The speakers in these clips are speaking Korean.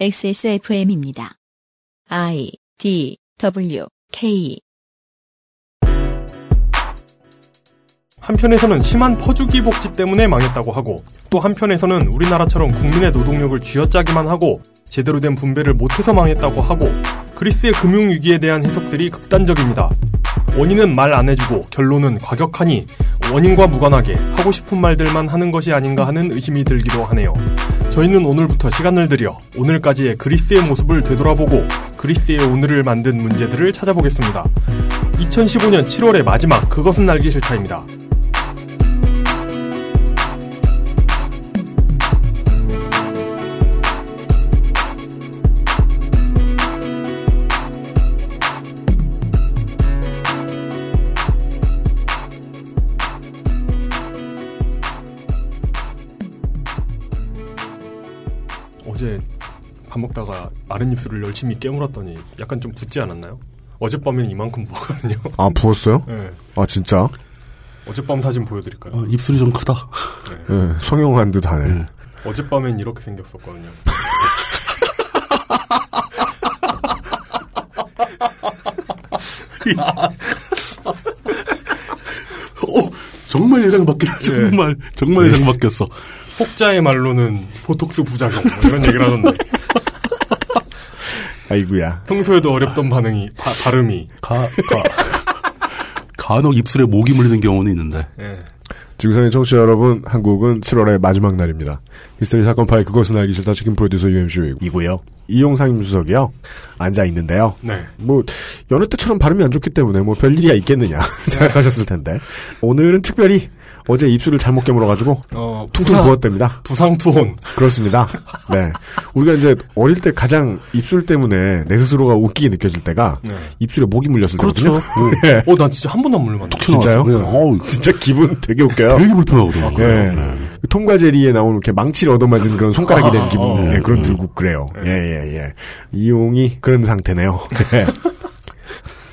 XSFM입니다. I D W K 한편에서는 심한 퍼주기 복지 때문에 망했다고 하고 또 한편에서는 우리나라처럼 국민의 노동력을 쥐어짜기만 하고 제대로 된 분배를 못해서 망했다고 하고 그리스의 금융위기에 대한 해석들이 극단적입니다. 원인은 말 안 해주고 결론은 과격하니 원인과 무관하게 하고 싶은 말들만 하는 것이 아닌가 하는 의심이 들기도 하네요. 저희는 오늘부터 시간을 들여 오늘까지의 그리스의 모습을 되돌아보고 그리스의 오늘을 만든 문제들을 찾아보겠습니다. 2015년 7월의 마지막 그것은 알기 싫다입니다. 어제 밥 먹다가 아랫입술을 열심히 깨물었더니 약간 좀 붓지 않았나요? 어젯밤에는 이만큼 부었거든요. 아, 부었어요? 네. 아, 진짜? 어젯밤 사진 보여드릴까요? 어, 입술이 좀 크다. 네. 예, 성형한 듯 하네. 음. 어젯밤엔 이렇게 생겼었거든요. 어, 정말 예상 바뀌다. 정말, 정말 예상 바뀌었어. 혹자의 말로는 보톡스 부작용 뭐 이런 얘기를 하던데 아이구야. 평소에도 어렵던 반응이 바, 발음이 가, 가. 간혹 입술에 모기 물리는 경우는 있는데. 예. 지구상의 청취자 여러분, 한국은 7월의 마지막 날입니다. 히스테리 사건 파일 그것은 알기 싫다 치킨 프로듀서 UMC이고요. 이용 상 임수석이요. 앉아 있는데요. 네. 뭐 여느 때처럼 발음이 안 좋기 때문에 뭐 별일이야 있겠느냐 생각하셨을 텐데 오늘은 특별히 어제 입술을 잘못 깨물어가지고 어, 퉁퉁 부상, 부었답니다. 부상 투혼 그렇습니다. 네. 우리가 이제 어릴 때 가장 입술 때문에 내 스스로가 웃기게 느껴질 때가 네. 입술에 모기 물렸을 그렇죠. 때거든요. 네. 어, 난 진짜 한 번도 안 물려봤는데 진짜요? 네. 어우, 진짜 기분 되게 웃겨요. 되게 불편하거든요. 네. 네. 톰과 제리에 나오는 이렇게 망치를 얻어맞은 그런 손가락이 된 아, 기분, 어. 예, 그런 음. 들고 그래요. 네. 예, 예, 예. 이용이 그런 상태네요.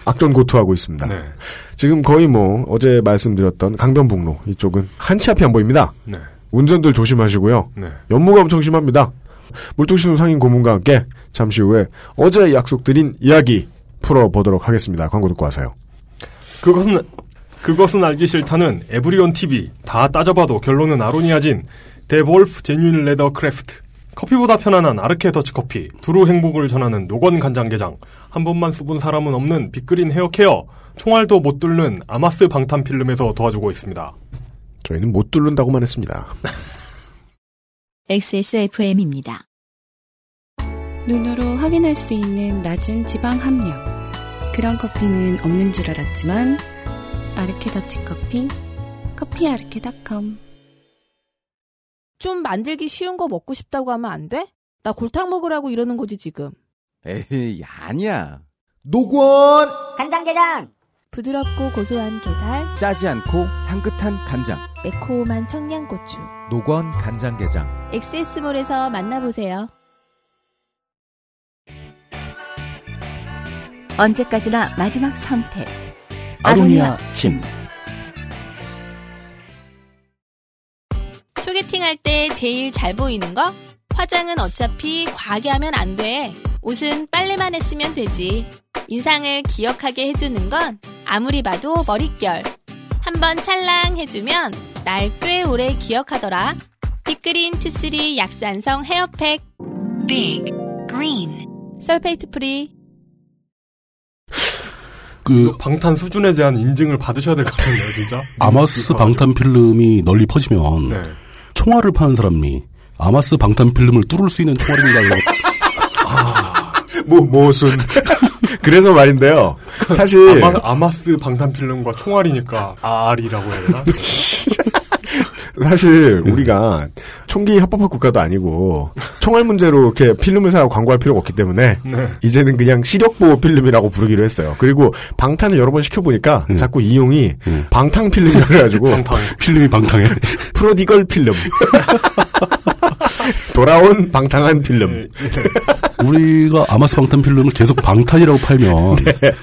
네. 악전 고투하고 있습니다. 네. 지금 거의 뭐 어제 말씀드렸던 강변북로 이쪽은 한치 앞이 안 보입니다. 네. 운전들 조심하시고요. 네. 연무가 엄청 심합니다. 물뚝심송 상인 고문과 함께 잠시 후에 어제 약속드린 이야기 풀어보도록 하겠습니다. 광고 듣고 와서요. 그것은 그것은 알기 싫다는 에브리온 TV 다 따져봐도 결론은 아로니아진 데볼프 genuine leather craft 커피보다 편안한 아르케 더치 커피 두루 행복을 전하는 노건 간장게장 한 번만 써본 사람은 없는 빅그린 헤어케어 총알도 못 뚫는 아마스 방탄 필름에서 도와주고 있습니다. 저희는 못 뚫는다고만 했습니다. XSFM입니다. 눈으로 확인할 수 있는 낮은 지방 함량. 그런 커피는 없는 줄 알았지만 아르케 더치 커피, 커피 아르케닷컴. 좀 만들기 쉬운 거 먹고 싶다고 하면 안 돼? 나 골탕 먹으라고 이러는 거지 지금. 에이, 아니야. 노건! 간장게장 부드럽고 고소한 게살, 짜지 않고 향긋한 간장. 매콤한 청양고추. 노건 간장게장. 엑세스몰에서 만나보세요. 언제까지나 마지막 선택. 아로니아 침. 소개팅 할 때 제일 잘 보이는 거? 화장은 어차피 과하게 하면 안 돼. 옷은 빨래만 했으면 되지. 인상을 기억하게 해주는 건 아무리 봐도 머릿결. 한번 찰랑 해주면 날 꽤 오래 기억하더라. 빅그린 two three 약산성 헤어팩. Big Green sulfate free. 그, 방탄 수준에 대한 인증을 받으셔야 될 것 같은데요, 진짜. 아마스 방탄 필름이 널리 퍼지면, 네. 총알을 파는 사람이 아마스 방탄 필름을 뚫을 수 있는 총알입니다. 뭐, 모순. 그래서 말인데요. 사실. 아마, 아마스 방탄 필름과 총알이니까 R이라고 해야 되나? 사실 우리가 총기 합법화 국가도 아니고 총알 문제로 이렇게 필름을 사라고 광고할 필요가 없기 때문에 네. 이제는 그냥 시력 보호 필름이라고 부르기로 했어요. 그리고 방탄을 여러 번 시켜 보니까 음. 자꾸 이용이 음. 방탕 필름이라고 해가지고 방탄. 필름이 방탕해. 프로디걸 필름. 돌아온 방탕한 필름. 우리가 아마스 방탄 필름을 계속 방탄이라고 팔면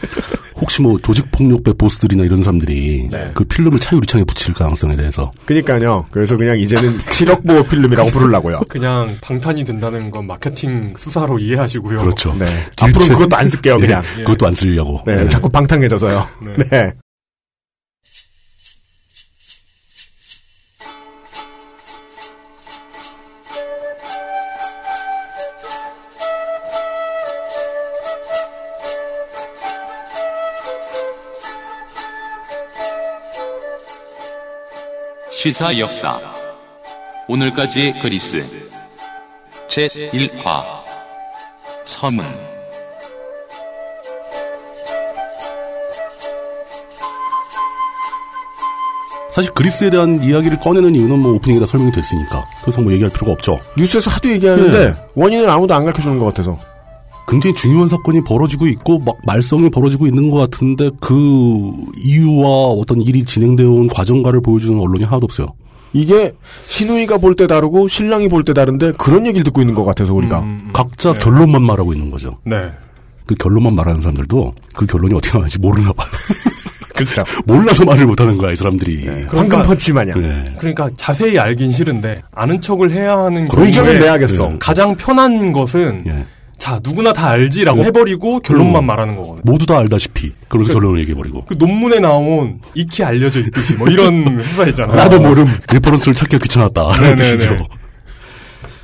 혹시 뭐 조직 폭력배 보스들이나 이런 사람들이 네. 그 필름을 차 유리창에 붙일 가능성에 대해서 그니까요. 그래서 그냥 이제는 7억 보호 필름이라고 부르려고요. 그냥 방탄이 된다는 건 마케팅 수사로 이해하시고요. 그렇죠. 네. 앞으로는 그것도 안 쓸게요, 그냥. 예, 그것도 안 쓰려고. 네, 네. 자꾸 방탕해져서요. 네. 시사 역사 오늘까지 그리스 제1화 서문 사실 그리스에 대한 이야기를 꺼내는 이유는 뭐 오프닝에 다 설명이 됐으니까 그 이상 뭐 얘기할 필요가 없죠. 뉴스에서 하도 얘기하는데 네. 원인을 아무도 안 가르쳐주는 것 같아서. 굉장히 중요한 사건이 벌어지고 있고 막 말썽이 벌어지고 있는 것 같은데 그 이유와 어떤 일이 진행되어 온 과정가를 보여주는 언론이 하나도 없어요. 이게 신우이가 볼 때 다르고 신랑이 볼 때 다른데 그런 얘기를 듣고 있는 것 같아서 우리가. 음, 각자 네. 결론만 말하고 있는 거죠. 네. 그 결론만 말하는 사람들도 그 결론이 어떻게 나왔는지 모르나 봐요. 그렇죠. 몰라서 말을 못하는 거야 이 사람들이. 황금 펀치 마냥. 네. 그러니까 자세히 알긴 싫은데 아는 척을 해야 하는 의견을 경우에 내야겠어. 네. 가장 편한 것은 예. 자 누구나 다 알지라고 어? 해버리고 결론만 음. 말하는 거거든요. 모두 다 알다시피 그러면서 결론을 얘기해버리고. 그 논문에 나온 익히 알려져 있듯이 뭐 이런 수사 있잖아요. 나도 모름 reference를 찾기가 귀찮았다. 라는 뜻이죠.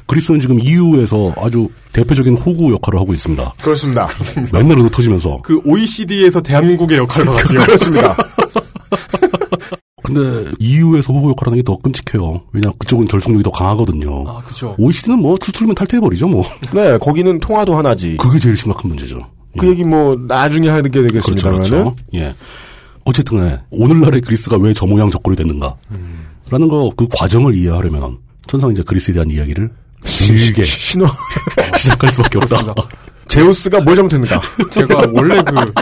그리스는 지금 EU에서 아주 대표적인 호구 역할을 하고 있습니다. 그렇습니다. 맨날 얻어 터지면서. 그 OECD에서 대한민국의 역할을 하죠. 그렇습니다. 근데 EU에서 호구 역할하는 게 더 끔찍해요. 왜냐면 그쪽은 결속력이 더 강하거든요. 아 그죠. OECD는 뭐 투툴면 탈퇴해버리죠 뭐. 네, 거기는 통화도 하나지. 그게 제일 심각한 문제죠. 그 얘기 뭐 나중에 하게 그렇죠, 되겠습니다만은 그렇죠. 예. 어쨌든 간에 오늘날의 그리스가 왜 저 모양 저 꼴이 됐는가. 라는 거 그 과정을 이해하려면 천상 이제 그리스에 대한 이야기를 길게 신호 시작할 수밖에 없다. 제우스가 뭘 잘못했는가? 제가 원래 그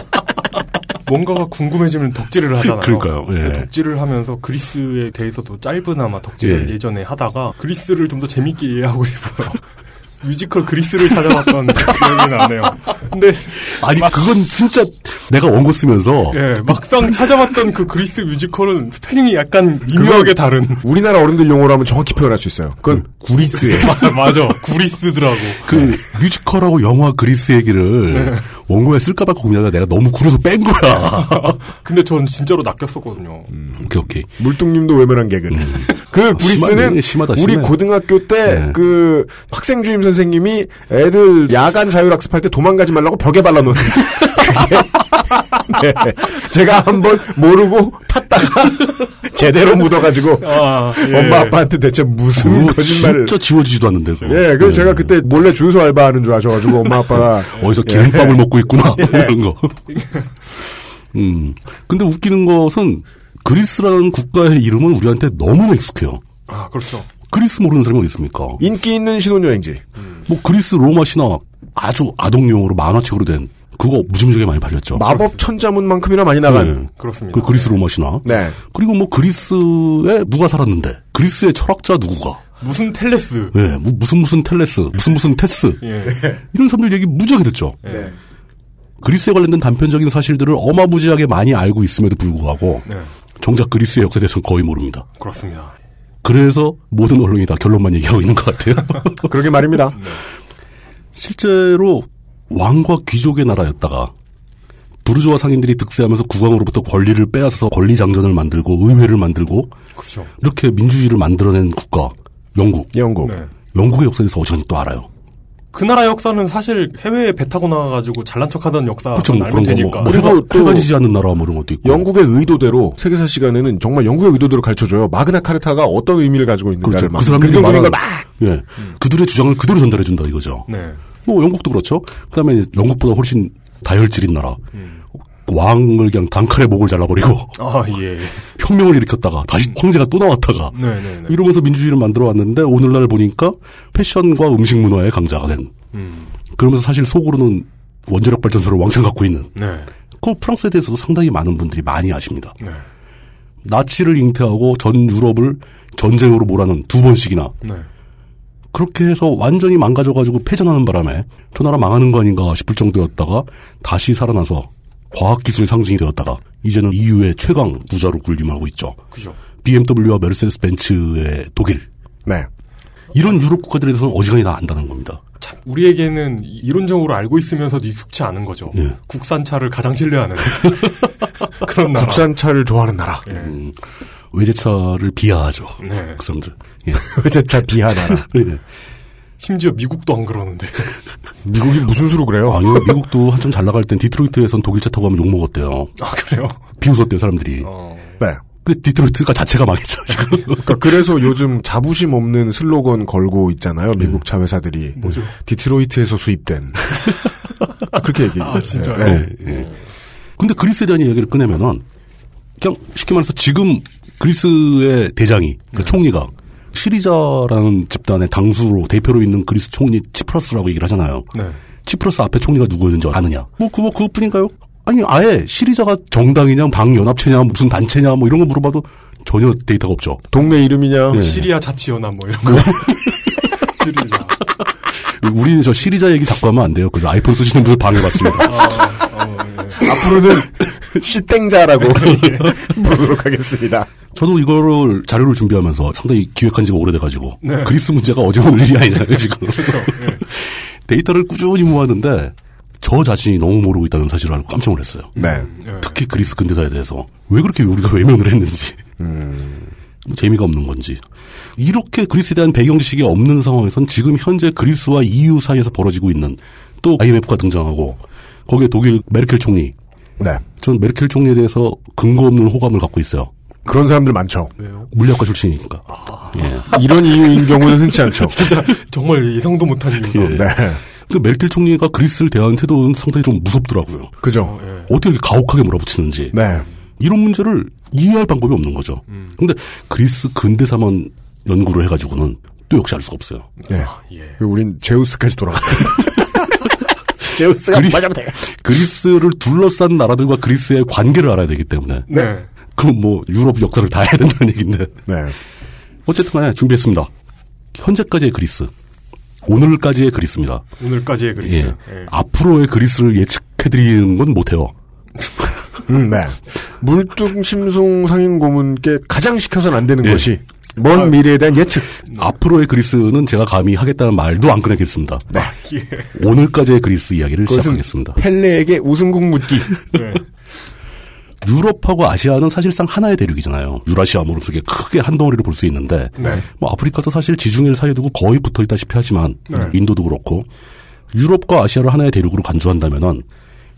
뭔가가 궁금해지면 덕질을 하잖아요. 그러니까요. 예. 덕질을 하면서 그리스에 대해서도 짧으나마 덕질을 예. 예. 전에 하다가 그리스를 좀 더 재밌게 이해하고 싶어서 뮤지컬 그리스를 찾아봤던 기억이 나네요. 근데 아니 그건 진짜 내가 원고 쓰면서 예, 막상 찾아봤던 그 그리스 뮤지컬은 스펠링이 약간 미묘하게 다른. 우리나라 어른들 용어로 하면 정확히 표현할 수 있어요. 그건 구리스예요. 맞아, 구리스더라고. 그 뮤지컬하고 영화 그리스 얘기를 네. 원고에 쓸까봐 고민하다 내가 너무 구려서 뺀 거야. 근데 전 진짜로 낚였었거든요. 오케이 오케이. 물뚝님도 외면한 개그는. 그 구리스는 심하네, 심하다, 우리 심해. 고등학교 때 네. 그 학생 주임 선생님이 애들 야간 자율학습할 때 도망가지 말라고 벽에 발라놓는. 그게 네. 제가 한번 모르고 탔다가 제대로 묻어가지고 아, 예. 엄마 아빠한테 대체 무슨 그거 거짓말을. 진짜 지워지지도 않는데. 예, 그래서 네. 제가 그때 몰래 주유소 알바하는 줄 아셔가지고 엄마 아빠가 어디서 기름밥을 먹고 있구나 이런 거. 음. 근데 웃기는 것은 그리스라는 국가의 이름은 우리한테 너무나 익숙해요. 아, 그렇죠. 그리스 모르는 사람이 어디 있습니까? 인기 있는 신혼여행지. 뭐 그리스 로마 신화 아주 아동용으로 만화책으로 된 그거 무지무지하게 많이 팔렸죠. 마법 천자문만큼이나 많이 나간. 네. 그렇습니다. 그 그리스 로마 신화. 네. 그리고 뭐 그리스에 누가 살았는데 그리스의 철학자 누구가 무슨 텔레스. 예, 뭐 무슨 무슨 텔레스 무슨 무슨 테스 예. 이런 사람들 얘기 무지하게 듣죠. 예. 그리스에 관련된 단편적인 사실들을 어마무지하게 많이 알고 있음에도 불구하고 네. 정작 그리스의 역사에 대해서는 거의 모릅니다. 그렇습니다. 그래서 모든 언론이 다 결론만 얘기하고 있는 것 같아요. 그러게 말입니다. 실제로 왕과 귀족의 나라였다가 부르주아 상인들이 득세하면서 국왕으로부터 권리를 빼앗아서 권리 장전을 만들고 의회를 만들고 그렇죠. 이렇게 민주주의를 만들어낸 국가 영국. 영국. 네. 영국의 역사에 대해서 어지간히 또 알아요. 그 나라 역사는 사실 해외에 배 타고 나가지고 잘난 척하던 역사 그렇죠. 뭐 알면 그런 거 되니까. 뭐, 뭐 해가, 그리고 또 해가 지지 않는 나라 뭐 이런 것도 있고. 영국의 의도대로 세계사 시간에는 정말 영국의 의도대로 가르쳐줘요. 마그나 카르타가 어떤 의미를 가지고 있는가를 그렇죠. 막 그 사람들이 긍정적인 걸 말하는- 막. 예. 그들의 주장을 그대로 전달해준다 이거죠. 네. 뭐 영국도 그렇죠. 그다음에 영국보다 훨씬 다혈질인 나라. 왕을 그냥 단칼에 목을 잘라버리고 아, 예. 혁명을 일으켰다가 다시 황제가 또 나왔다가 네 네 네. 이러면서 민주주의를 만들어 왔는데 오늘날 보니까 패션과 음식 문화의 강자가 된. 음. 그러면서 사실 속으로는 원자력 발전소를 왕창 갖고 있는. 네. 그 프랑스에 대해서도 상당히 많은 분들이 많이 아십니다. 네. 나치를 잉태하고 전 유럽을 전쟁으로 몰아넣은 두 번씩이나 네. 그렇게 해서 완전히 망가져가지고 패전하는 바람에 저 나라 망하는 거 아닌가 싶을 정도였다가 다시 살아나서 과학기술의 상징이 되었다가 이제는 EU의 최강 부자로 군림하고 있죠. 그죠. BMW와 메르세데스 벤츠의 독일. 네. 이런 유럽 국가들에 대해서는 어지간히 다 안다는 겁니다. 참 우리에게는 이론적으로 알고 있으면서도 익숙치 않은 거죠. 예. 국산차를 가장 신뢰하는 그런 나라. 국산차를 좋아하는 나라. 예. 음, 외제차를 비하하죠. 네. 그 사람들. 예. 외제차 비하 나라. 예. 심지어 미국도 안 그러는데. 미국이 무슨 수로 그래요? 아니요, 미국도 한참 잘 나갈 땐 디트로이트에선 독일차 타고 가면 욕먹었대요. 아 그래요? 비웃었대요, 사람들이. 어. 네. 근데 디트로이트가 자체가 망했죠, 지금. 그러니까 그래서 요즘 자부심 없는 슬로건 걸고 있잖아요. 미국 차 회사들이. 뭐죠? 디트로이트에서 수입된. 그렇게 얘기해요. 아, 진짜요? 네. 예. 근데 그리스에 대한 이야기를 꺼내면은, 그냥 쉽게 말해서 지금 그리스의 대장이, 그러니까 총리가, 시리자라는 집단의 당수로 대표로 있는 그리스 총리 치프러스라고 얘기를 하잖아요. 네. 치프러스 앞에 총리가 누구였는지 아느냐? 뭐, 그, 뭐, 그것뿐인가요? 아니, 아예 시리자가 정당이냐, 당연합체냐, 무슨 단체냐, 뭐 이런 거 물어봐도 전혀 데이터가 없죠. 동네 이름이냐? 예. 시리아 자치연합 뭐 이런 거. 시리자. 우리는 저 시리자 얘기 자꾸 하면 안 돼요. 그래서 아이폰 쓰시는 분들 방해받습니다. 앞으로는 시땡자라고 부르도록 하겠습니다. 저도 이거를 자료를 준비하면서 상당히 기획한 지가 오래돼가지고 네. 그리스 문제가 어제 오늘 일이 아니잖아요 지금 데이터를 꾸준히 모았는데 저 자신이 너무 모르고 있다는 사실을 알고 깜짝 놀랐어요. 네. 예. 특히 그리스 근대사에 대해서 왜 그렇게 우리가 외면을 했는지 뭐 재미가 없는 건지 이렇게 그리스에 대한 배경 지식이 없는 상황에선 지금 현재 그리스와 EU 사이에서 벌어지고 있는 또 IMF가 등장하고 거기에 독일 메르켈 총리 네. 전 메르켈 총리에 대해서 근거 없는 호감을 갖고 있어요. 그런 사람들 많죠. 왜요? 물리학과 출신이니까. 예. 이런 이유인 경우는 흔치 않죠. 진짜 정말 예상도 못한 이유다. 예. 네. 근데 메르켈 총리가 그리스를 대하는 태도는 상당히 좀 무섭더라고요. 그죠. 어, 예. 어떻게 이렇게 가혹하게 몰아붙이는지. 네. 이런 문제를 이해할 방법이 없는 거죠. 근데 그리스 근대사만 연구를 해가지고는 또 역시 알 수가 없어요. 네. 예. 그 우린 제우스까지 돌아갔어요. 제우스가 그리- 맞으면 돼. 그리스를 둘러싼 나라들과 그리스의 관계를 알아야 되기 때문에. 네. 그럼 뭐 유럽 역사를 다 해야 된다는 얘기인데. 네. 어쨌든 간에 준비했습니다. 현재까지의 그리스. 오늘까지의 그리스입니다. 오늘까지의 그리스. 예. 예. 앞으로의 그리스를 예측해드리는 건 못해요. 음, 네. 물뚱심송 상인 고문께 가장 시켜서는 안 되는 예. 것이 먼 미래에 대한 예측. 앞으로의 그리스는 제가 감히 하겠다는 말도 안 꺼내겠습니다. 네. 예. 오늘까지의 그리스 이야기를 시작하겠습니다. 펠레에게 우승국 묻기. 네. 유럽하고 아시아는 사실상 하나의 대륙이잖아요. 유라시아 모르게 크게 한 덩어리를 볼수 있는데, 네. 뭐 아프리카도 사실 지중해를 사이에 두고 거의 붙어 있다시피 하지만, 네. 인도도 그렇고, 유럽과 아시아를 하나의 대륙으로 간주한다면은,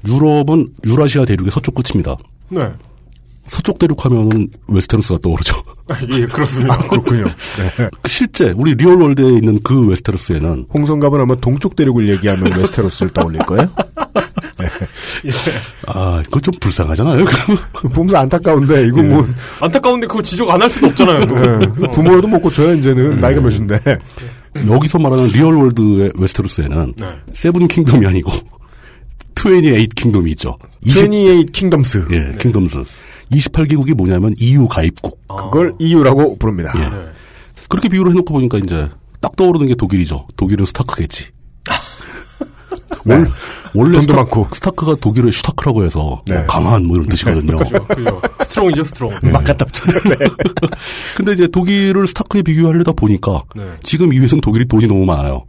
유럽은 유라시아 대륙의 서쪽 끝입니다. 네. 서쪽 대륙 하면은 웨스테로스가 떠오르죠. 아, 예, 그렇습니다. 그렇군요. 네. 실제 우리 real world에 있는 그 웨스테로스에는 홍성갑은 아마 동쪽 대륙을 얘기하면 웨스테로스를 떠올릴 거예요. 아, 그거 좀 불쌍하잖아요. 보면서 안타까운데 이거 뭐 안타까운데 그거 지적 안 할 수도 없잖아요. 또. 예, 그래서 부모여도 못 고쳐요 이제는 나이가 몇인데. 여기서 말하는 real world의 웨스테로스에는 네. Seven Kingdom이 아니고 28 Kingdom이 있죠. 28 Kingdoms. 예, Kingdoms. 28개국이 뭐냐면 EU 가입국. 그걸 EU라고 부릅니다. 예. 네. 그렇게 비유를 해놓고 보니까 이제 딱 떠오르는 게 독일이죠. 독일은 스타크겠지. 원, 원래 돈도 스타, 많고. 스타크가 독일의 stark라고 해서 네. 뭐 강한 뭐 이런 뜻이거든요. 그죠. 그죠. strong이죠, strong. 막 갖다 붙여. 네. 근데 이제 독일을 스타크에 비교하려다 보니까 네. 지금 EU에서는 독일이 돈이 너무 많아요.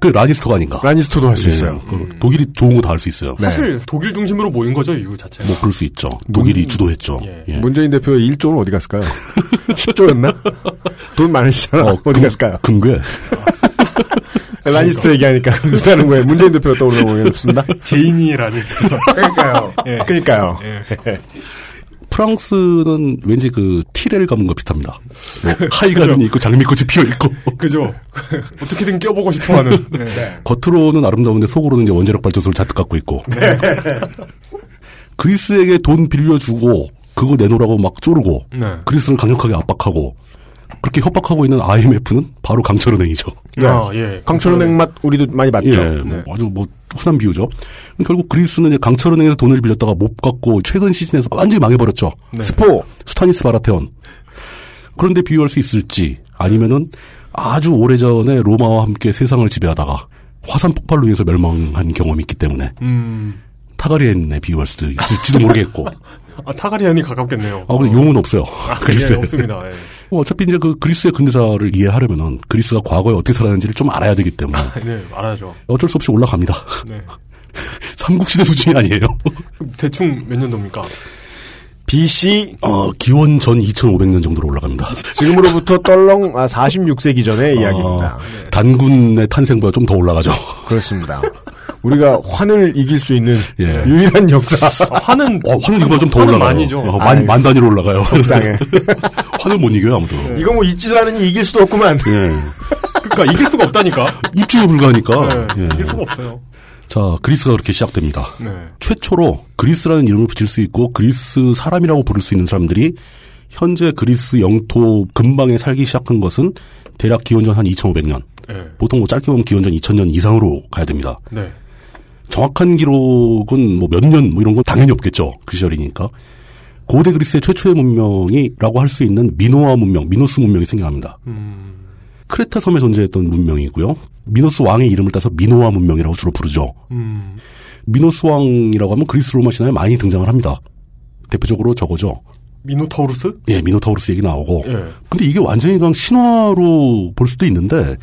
그 라니스터가 아닌가. 라니스터도 할수 예, 있어요. 그 독일이 좋은 거 다 할 수 있어요. 네. 사실 독일 중심으로 모인 거죠, EU 자체가. 뭐 그럴 수 있죠. 독일이 주도했죠. 예. 예. 문재인 대표의 1조는 어디 갔을까요? 10조였나? 돈 많으시잖아. 어, 디 금- 갔을까요? 금괴. 라니스터 얘기하니까 그렇다는 거예요. 문재인 대표가 떠오르는 거 없습니다. 재인이라는. 그러니까요. 예. 그러니까요. 예. 프랑스는 왠지 그 티레를 감은 것 비슷합니다. 뭐 하이가든이 있고 장미꽃이 피어 있고 그죠. 어떻게든 껴보고 싶어 하는. 네. 겉으로는 아름다운데 속으로는 이제 원자력 발전소를 잔뜩 갖고 있고 그리스에게 돈 빌려주고 그거 내놓으라고 막 쪼르고 네. 그리스를 강력하게 압박하고 그렇게 협박하고 있는 IMF는 바로 강철은행이죠. 아, 예. 강철은행 맛 우리도 많이 봤죠. 예, 뭐 아주 뭐 흔한 비유죠. 결국 그리스는 이제 강철은행에서 돈을 빌렸다가 못 갚고 최근 시즌에서 완전히 망해버렸죠. 네. 스포. 스타니스 바라테온. 그런데 비유할 수 있을지 아니면은 아주 오래전에 로마와 함께 세상을 지배하다가 화산 폭발로 인해서 멸망한 경험이 있기 때문에 음. 타가리엔에 비유할 수도 있을지도 모르겠고. 아, 타가리안이 가깝겠네요. 아, 근데 용은 없어요. 아, 그리스에. 예, 없습니다. 예. 뭐 어차피 이제 그 그리스의 근대사를 이해하려면은 그리스가 과거에 어떻게 살았는지를 좀 알아야 되기 때문에 네, 알아야죠. 어쩔 수 없이 올라갑니다. 네. 삼국시대 수준이 아니에요. 대충 몇 년도입니까? BC 어, 기원 전 2500년 정도로 올라갑니다. 지금으로부터 떨렁 아, 46세기 전의 이야기입니다. 어, 단군의 탄생보다 좀 더 올라가죠. 그렇습니다. 우리가 환을 이길 수 있는 예. 유일한 역사. 아, 화는 어, 화는 이거보다 좀더 화는 올라가요. 많이죠. 어, 만. 만 단위로 올라가요. 속상해. 화는 못 이겨요, 아무도. 이거 뭐 있지도 않으니 이길 수도 없구만. 예. 그러니까 이길 수가 없다니까. 입주에 불과하니까. 네, 예. 이길 수가 없어요. 자, 그리스가 그렇게 시작됩니다. 네. 최초로 그리스라는 이름을 붙일 수 있고 그리스 사람이라고 부를 수 있는 사람들이 현재 그리스 영토 근방에 살기 시작한 것은 대략 기원전 한 2500년. 네. 보통 뭐 짧게 보면 기원전 2000년 이상으로 가야 됩니다. 네. 정확한 기록은 뭐 몇 년 뭐 이런 건 당연히 없겠죠. 그 시절이니까. 고대 그리스의 최초의 문명이라고 할 수 있는 미노아 문명, 미노스 문명이 생겨납니다. 음. 크레타 섬에 존재했던 문명이고요. 미노스 왕의 이름을 따서 미노아 문명이라고 주로 부르죠. 음. 미노스 왕이라고 하면 그리스 로마 신화에 많이 등장을 합니다. 대표적으로 저거죠. 미노타우루스? 예, 미노타우루스 얘기 나오고. 예. 근데 이게 완전히 그냥 신화로 볼 수도 있는데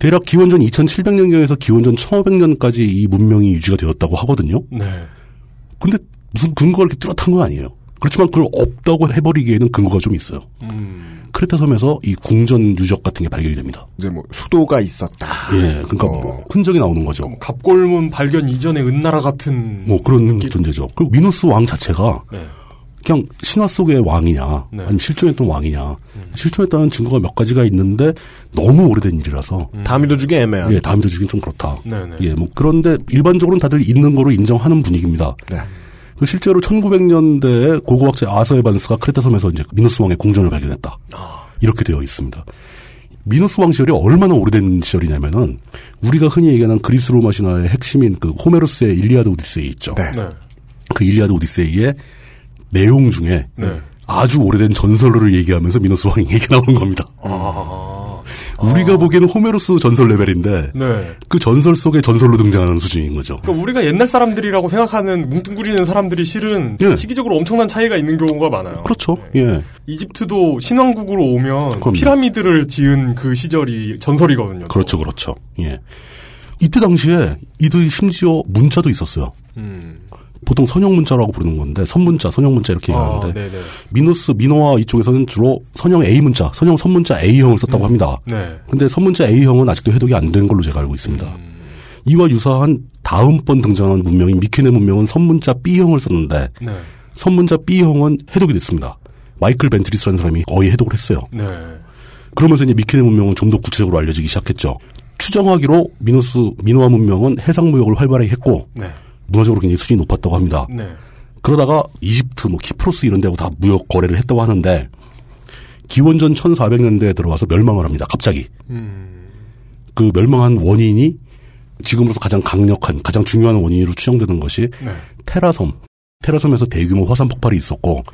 대략 기원전 2700년경에서 기원전 1500년까지 이 문명이 유지가 되었다고 하거든요. 네. 근데 무슨 근거가 이렇게 뚜렷한 건 아니에요. 그렇지만 그걸 없다고 해버리기에는 근거가 좀 있어요. 음. 크레타 섬에서 이 궁전 유적 같은 게 발견이 됩니다. 이제 뭐 수도가 있었다. 예, 그러니까 어. 흔적이 나오는 거죠. 뭐 갑골문 발견 이전의 은나라 같은 뭐 그런 존재죠. 그리고 미누스 왕 자체가 네. 그냥 신화 속의 왕이냐, 네. 아니면 실존했던 왕이냐, 실존했다는 증거가 몇 가지가 있는데 너무 오래된 일이라서 다 믿어주기 애매한. 예, 다음 믿어주긴 좀 그렇다. 네네. 예, 뭐 그런데 일반적으로는 다들 있는 거로 인정하는 분위기입니다. 네. 그 실제로 1900년대에 고고학자 아서 에반스가 크레타 섬에서 이제 미노스 왕의 궁전을 발견했다. 이렇게 되어 있습니다. 미노스 왕 시절이 얼마나 오래된 시절이냐면은 우리가 흔히 얘기하는 그리스 로마 신화의 핵심인 그 호메로스의 일리아드 오디세이 있죠. 네. 네. 그 일리아드 오디세이의 내용 중에 네. 아주 오래된 전설로를 얘기하면서 미노스 왕이 얘기 나오는 겁니다. 아. 우리가 보기에는 호메로스 전설 레벨인데 네. 그 전설 속의 전설로 등장하는 수준인 거죠. 그러니까 우리가 옛날 사람들이라고 생각하는 뭉뚱그리는 사람들이 실은 예. 시기적으로 엄청난 차이가 있는 경우가 많아요. 그렇죠. 예. 이집트도 신왕국으로 오면 그럼요. 피라미드를 지은 그 시절이 전설이거든요. 그렇죠, 그렇죠. 예. 이때 당시에 이들이 심지어 문자도 있었어요. 음. 보통 선형 문자라고 부르는 건데 선문자, 선형 문자 이렇게 아, 얘기하는데 네네. 미누스, 미노아 이쪽에서는 주로 선형 A 문자, 선형 선문자 A형을 썼다고 합니다. 네. 근데 선문자 A형은 아직도 해독이 안 된 걸로 제가 알고 있습니다. 음. 이와 유사한 다음번 등장한 문명인 미케네 문명은 선문자 B형을 썼는데 네. 선문자 B형은 해독이 됐습니다. 마이클 벤트리스라는 사람이 거의 해독을 했어요. 네. 그러면서 이제 미케네 문명은 좀 더 구체적으로 알려지기 시작했죠. 추정하기로 미누스 미노아 문명은 해상 무역을 활발하게 했고 네. 문화적으로 굉장히 수준이 높았다고 합니다. 네. 그러다가 이집트, 뭐 키프로스 이런 데하고 다 무역 거래를 했다고 하는데 기원전 1400년대에 들어와서 멸망을 합니다. 갑자기. 음. 그 멸망한 원인이 지금으로서 가장 강력한, 가장 중요한 원인으로 추정되는 것이 네. 테라섬. 테라섬에서 대규모 화산 폭발이 있었고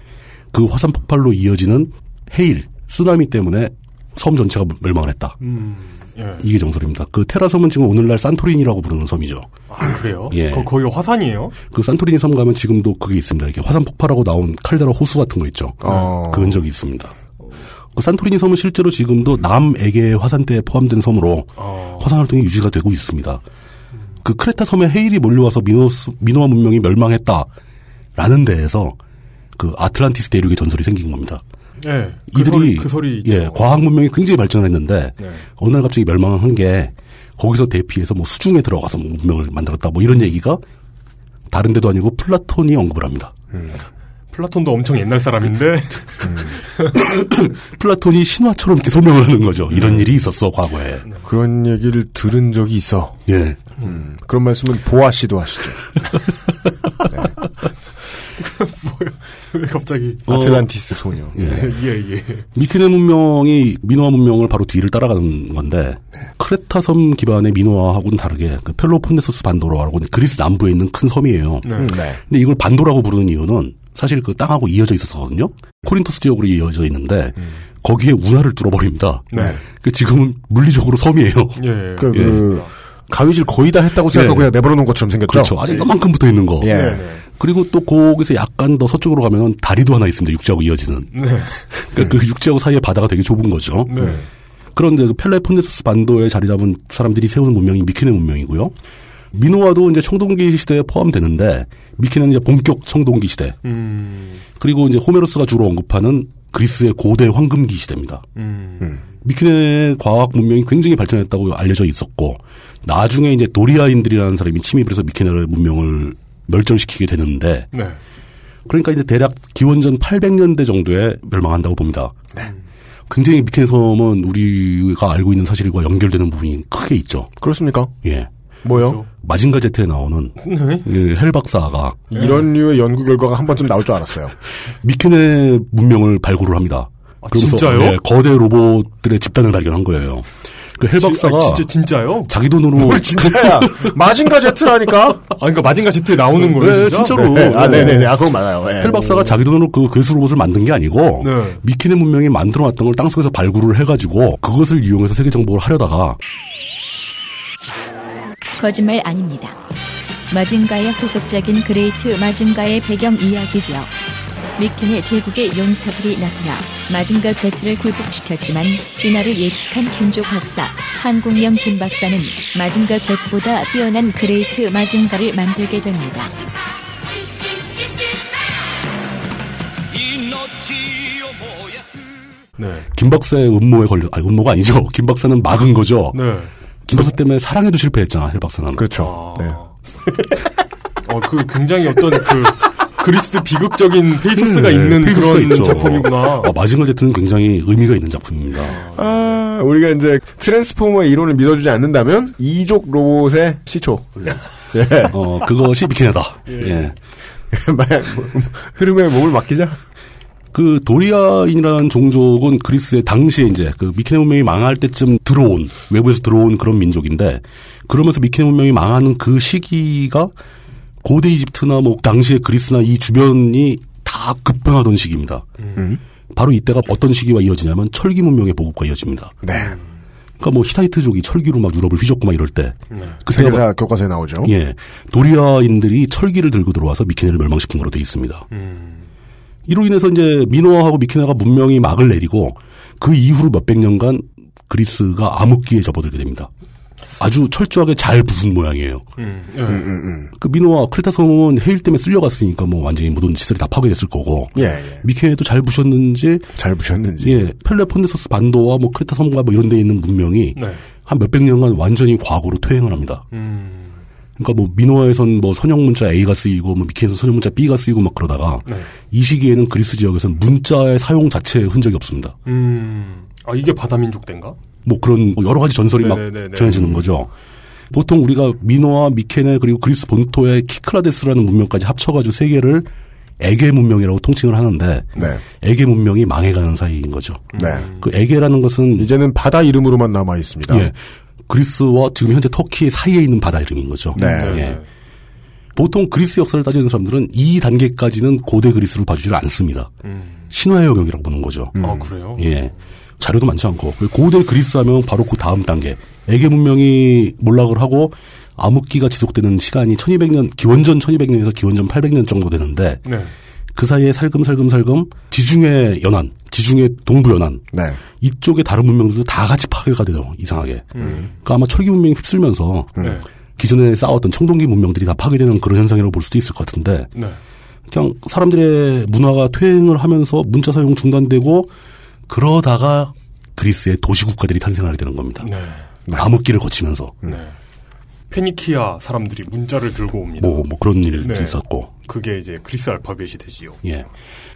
그 화산 폭발로 이어지는 해일, 쓰나미 때문에 섬 전체가 멸망을 했다. 음. 예. 이게 정설입니다. 그 테라 섬은 지금 오늘날 산토리니라고 부르는 섬이죠. 아, 그래요? 예. 거, 거기 화산이에요? 그 산토리니 섬 가면 지금도 그게 있습니다. 이렇게 화산 폭발하고 나온 칼데라 호수 같은 거 있죠. 어. 그 흔적이 있습니다. 그 산토리니 섬은 실제로 지금도 남에게 화산대에 포함된 섬으로 어. 화산 활동이 유지가 되고 있습니다. 그 크레타 섬에 헤일이 몰려와서 미노스, 미노아 문명이 멸망했다라는 데에서 그 아틀란티스 대륙의 전설이 생긴 겁니다. 예. 그 이들이 소리, 그 소리. 예, 과학 문명이 굉장히 발전을 했는데 네. 어느 날 갑자기 멸망한 게 거기서 대피해서 뭐 수중에 들어가서 뭐 문명을 만들었다 뭐 이런 얘기가 다른 데도 아니고 플라톤이 언급을 합니다. 플라톤도 엄청 옛날 사람인데 플라톤이 신화처럼 이렇게 설명을 하는 거죠. 이런 일이 있었어 과거에. 그런 얘기를 들은 적이 있어. 예. 음, 그런 말씀은 보아 씨도 하시죠. 왜 갑자기 어, 아틀란티스 소녀. 예. 예, 예. 미케네 문명이 미노아 문명을 바로 뒤를 따라가는 건데 크레타 섬 기반의 미노아하고는 다르게 그 펠로폰네소스 반도라고 그리스 남부에 있는 큰 섬이에요. 네. 음, 네. 근데 이걸 반도라고 부르는 이유는 사실 그 땅하고 이어져 있었거든요. 코린토스 지역으로 이어져 있는데 거기에 운하를 뚫어버립니다. 네. 그 지금은 물리적으로 섬이에요. 예. 그, 예. 그 가위질 거의 다 했다고 생각하고 네. 그냥 내버려 놓은 것처럼 생겼죠. 그렇죠. 아직 이만큼 붙어 있는 거. 예. 네. 그리고 또 거기서 약간 더 서쪽으로 가면 다리도 하나 있습니다. 육지하고 이어지는. 네. 그러니까 그 육지하고 사이의 바다가 되게 좁은 거죠. 네. 그런데 그 펠레폰네소스 반도에 자리 잡은 사람들이 세우는 문명이 미케네 문명이고요. 미노아도 이제 청동기 시대에 포함되는데 미케네는 이제 본격 청동기 시대. 음. 그리고 이제 호메로스가 주로 언급하는 그리스의 고대 황금기 시대입니다. 음. 미케네 과학 문명이 굉장히 발전했다고 알려져 있었고 나중에 이제 도리아인들이라는 사람이 침입을 해서 미케네 문명을 멸절시키게 되는데 네. 그러니까 이제 대략 기원전 800년대 정도에 멸망한다고 봅니다. 굉장히 미케네 섬은 우리가 알고 있는 사실과 연결되는 부분이 크게 있죠. 그렇습니까? 예. 뭐요? 마징가 제트에 나오는 네. 그헬 박사가 이런 류의 연구 결과가 한 번쯤 나올 줄 알았어요. 미케네 문명을 발굴을 합니다. 아, 진짜요? 예, 거대 로봇들의 집단을 발견한 거예요. 그 헬 박사가 아, 진짜 진짜요? 자기 돈으로 뭘 진짜야? 마징가 제트라니까? 아, 그러니까 마징가 제트에 나오는 거예요, 네, 진짜? 진짜로. 네. 아, 네네네. 아, 그건 맞아요. 예. 헬 박사가 자기 돈으로 그 괴수 로봇을 만든 게 아니고 네. 미케네 문명이 만들어놨던 걸 땅속에서 발굴을 해가지고 그것을 이용해서 세계 정복을 하려다가 거짓말 아닙니다. 마징가의 후속작인 그레이트 마징가의 배경 이야기지요. 미케네 제국의 용사들이 나타나 마징가 제트를 굴복시켰지만 이날을 예측한 켄조 박사, 한국명 김 박사는 마징가 제트보다 뛰어난 그레이트 마징가를 만들게 됩니다. 네. 김 박사의 음모에 걸려 아니 음모가 아니죠. 김 박사는 막은 거죠. 네. 김 박사 때문에 사랑에도 실패했잖아. 헬 박사는. 그렇죠. 아. 네. 어, 그 굉장히 어떤 그 그리스 비극적인 페이소스가 네, 있는 페이소스가 그런 있죠. 작품이구나. 아, 마징가 제트는 굉장히 의미가 있는 작품입니다. 아, 우리가 이제 트랜스포머의 이론을 믿어주지 않는다면 이족 로봇의 시초. 예. 어 그것이 미케네다. 예. 말- 뭐, 흐름에 몸을 맡기자. 그 도리아인이라는 종족은 그리스의 당시에 이제 그 미케네 문명이 망할 때쯤 들어온 외부에서 들어온 그런 민족인데 그러면서 미케네 문명이 망하는 그 시기가 고대 이집트나 뭐 당시의 그리스나 이 주변이 다 급변하던 시기입니다. 음. 바로 이때가 어떤 시기와 이어지냐면 철기 문명의 보급과 이어집니다. 네. 그러니까 뭐 히타이트족이 철기로 막 유럽을 휘젓고 막 이럴 때 그때가 세계사 교과서에 나오죠. 예 도리아인들이 철기를 들고 들어와서 미케네를 멸망시킨 거로 돼 있습니다. 이로 인해서 이제 미노아하고 미케네가 문명이 막을 내리고 그 이후로 몇백 년간 그리스가 암흑기에 접어들게 됩니다. 아주 철저하게 잘 부순 모양이에요. 음, 예. 음, 음. 그 미노아 크레타 섬은 해일 때문에 쓸려갔으니까 뭐 완전히 모든 시설이 다 파괴됐을 거고 예, 예. 미케네도 잘 부셨는지 잘 부셨는지. 예 펠레폰네소스 반도와 뭐 크레타 섬과 뭐 이런 데 있는 문명이 네. 한 몇백 년간 완전히 과거로 퇴행을 합니다. 음. 그러니까 뭐 민호에선 뭐 선형 문자 A가 쓰이고 뭐 미케에서 선형 문자 B가 쓰이고 막 그러다가 네. 이 시기에는 그리스 지역에서는 문자의 사용 자체에 흔적이 없습니다. 음. 아, 이게 바다 민족 때인가? 뭐 그런 뭐 여러 가지 전설이 막 네네네네. 전해지는 거죠. 보통 우리가 미노와 미케네 그리고 그리스 본토의 키클라데스라는 문명까지 합쳐가지고 세 개를 에게 문명이라고 통칭을 하는데 네. 에게 문명이 망해가는 사이인 거죠. 네. 그 에게라는 것은 이제는 바다 이름으로만 남아 있습니다. 예 그리스와 지금 현재 터키 사이에 있는 바다 이름인 거죠. 네. 예. 보통 그리스 역사를 따지는 사람들은 이 단계까지는 고대 그리스를 봐주질 않습니다. 음. 신화의 영역이라고 보는 거죠. 아, 그래요? 예. 자료도 많지 않고 그 고대 그리스 하면 바로 그 다음 단계 에게 문명이 몰락을 하고 암흑기가 지속되는 시간이 1200년 기원전 1200년에서 기원전 800년 정도 되는데 네. 그 사이에 살금살금살금 지중해 연안, 지중해 동부 연안 네. 이쪽의 다른 문명들도 다 같이 파괴가 돼요. 이상하게. 음. 그러니까 아마 철기 문명이 휩쓸면서 네. 기존에 쌓았던 청동기 문명들이 다 파괴되는 그런 현상이라고 볼 수도 있을 것 같은데 네. 그냥 사람들의 문화가 퇴행을 하면서 문자 사용 중단되고 그러다가 그리스의 도시국가들이 탄생하게 되는 겁니다. 네. 암흑기를 거치면서 네. 페니키아 사람들이 문자를 들고 옵니다. 뭐, 뭐 그런 일도 네. 있었고 그게 이제 그리스 알파벳이 되지요. 예.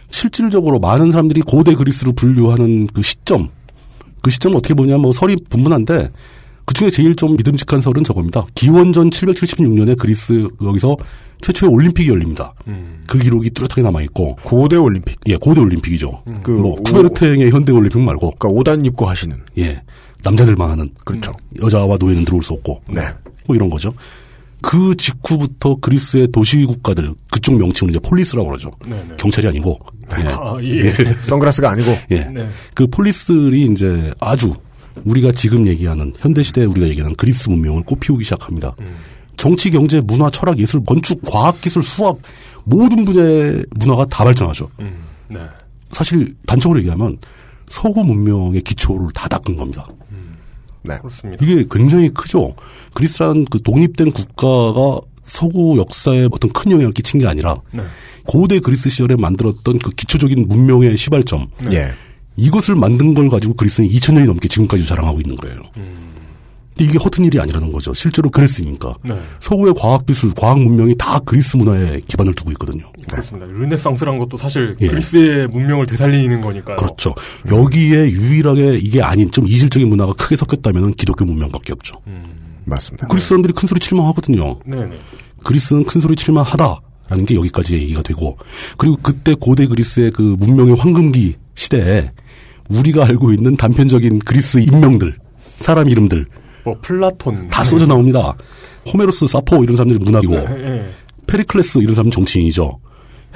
실질적으로 많은 사람들이 고대 그리스를 분류하는 그 시점 그 시점 어떻게 보냐 뭐 설이 분분한데 그 중에 제일 좀 믿음직한 설은 저겁니다. 기원전 776년에 그리스 여기서 최초의 올림픽이 열립니다. 음. 그 기록이 뚜렷하게 남아 있고 고대 올림픽. 예 고대 올림픽이죠. 그뭐 오- 쿠베르탱의 현대 올림픽 말고 그러니까 옷안 입고 하시는. 예 남자들만 하는 그렇죠. 여자와 노예는 들어올 수 없고 네. 뭐 이런 거죠. 그 직후부터 그리스의 도시 국가들 그쪽 명칭은 이제 폴리스라고 그러죠. 네네. 경찰이 아니고. 예. 아, 예. 선글라스가 아니고. 예. 네. 그 폴리스들이 이제 아주 우리가 지금 얘기하는 현대 시대에 우리가 얘기하는 그리스 문명을 꽃피우기 시작합니다. 음. 정치, 경제, 문화, 철학, 예술, 건축, 과학, 기술, 수학 모든 분야의 문화가 다 발전하죠. 음, 네. 사실 단적으로 얘기하면 서구 문명의 기초를 다 닦은 겁니다. 네. 그렇습니다. 이게 굉장히 크죠. 그리스라는 그 독립된 국가가 서구 역사에 어떤 큰 영향을 끼친 게 아니라 네. 고대 그리스 시절에 만들었던 그 기초적인 문명의 시발점 예. 이것을 만든 걸 가지고 그리스는 2000년이 넘게 지금까지 자랑하고 있는 거예요. 근데 이게 허튼 일이 아니라는 거죠. 실제로 그랬으니까. 네. 서구의 과학기술, 과학 문명이 다 그리스 문화에 기반을 두고 있거든요. 그렇습니다. 르네상스란 것도 사실 예. 그리스의 문명을 되살리는 거니까요. 그렇죠. 여기에 유일하게 이게 아닌 좀 이질적인 문화가 크게 섞였다면 기독교 문명밖에 없죠. 맞습니다. 그리스 사람들이 큰 소리 칠만 하거든요. 네네. 그리스는 큰 소리 칠만 하다라는 게 여기까지 얘기가 되고 그리고 그때 고대 그리스의 그 문명의 황금기 시대에 우리가 알고 있는 단편적인 그리스 인명들, 사람 이름들 뭐 플라톤 다 써져 나옵니다. 호메로스, 사포 이런 사람들이 문학이고 네, 예. 페리클레스 이런 사람은 정치인이죠.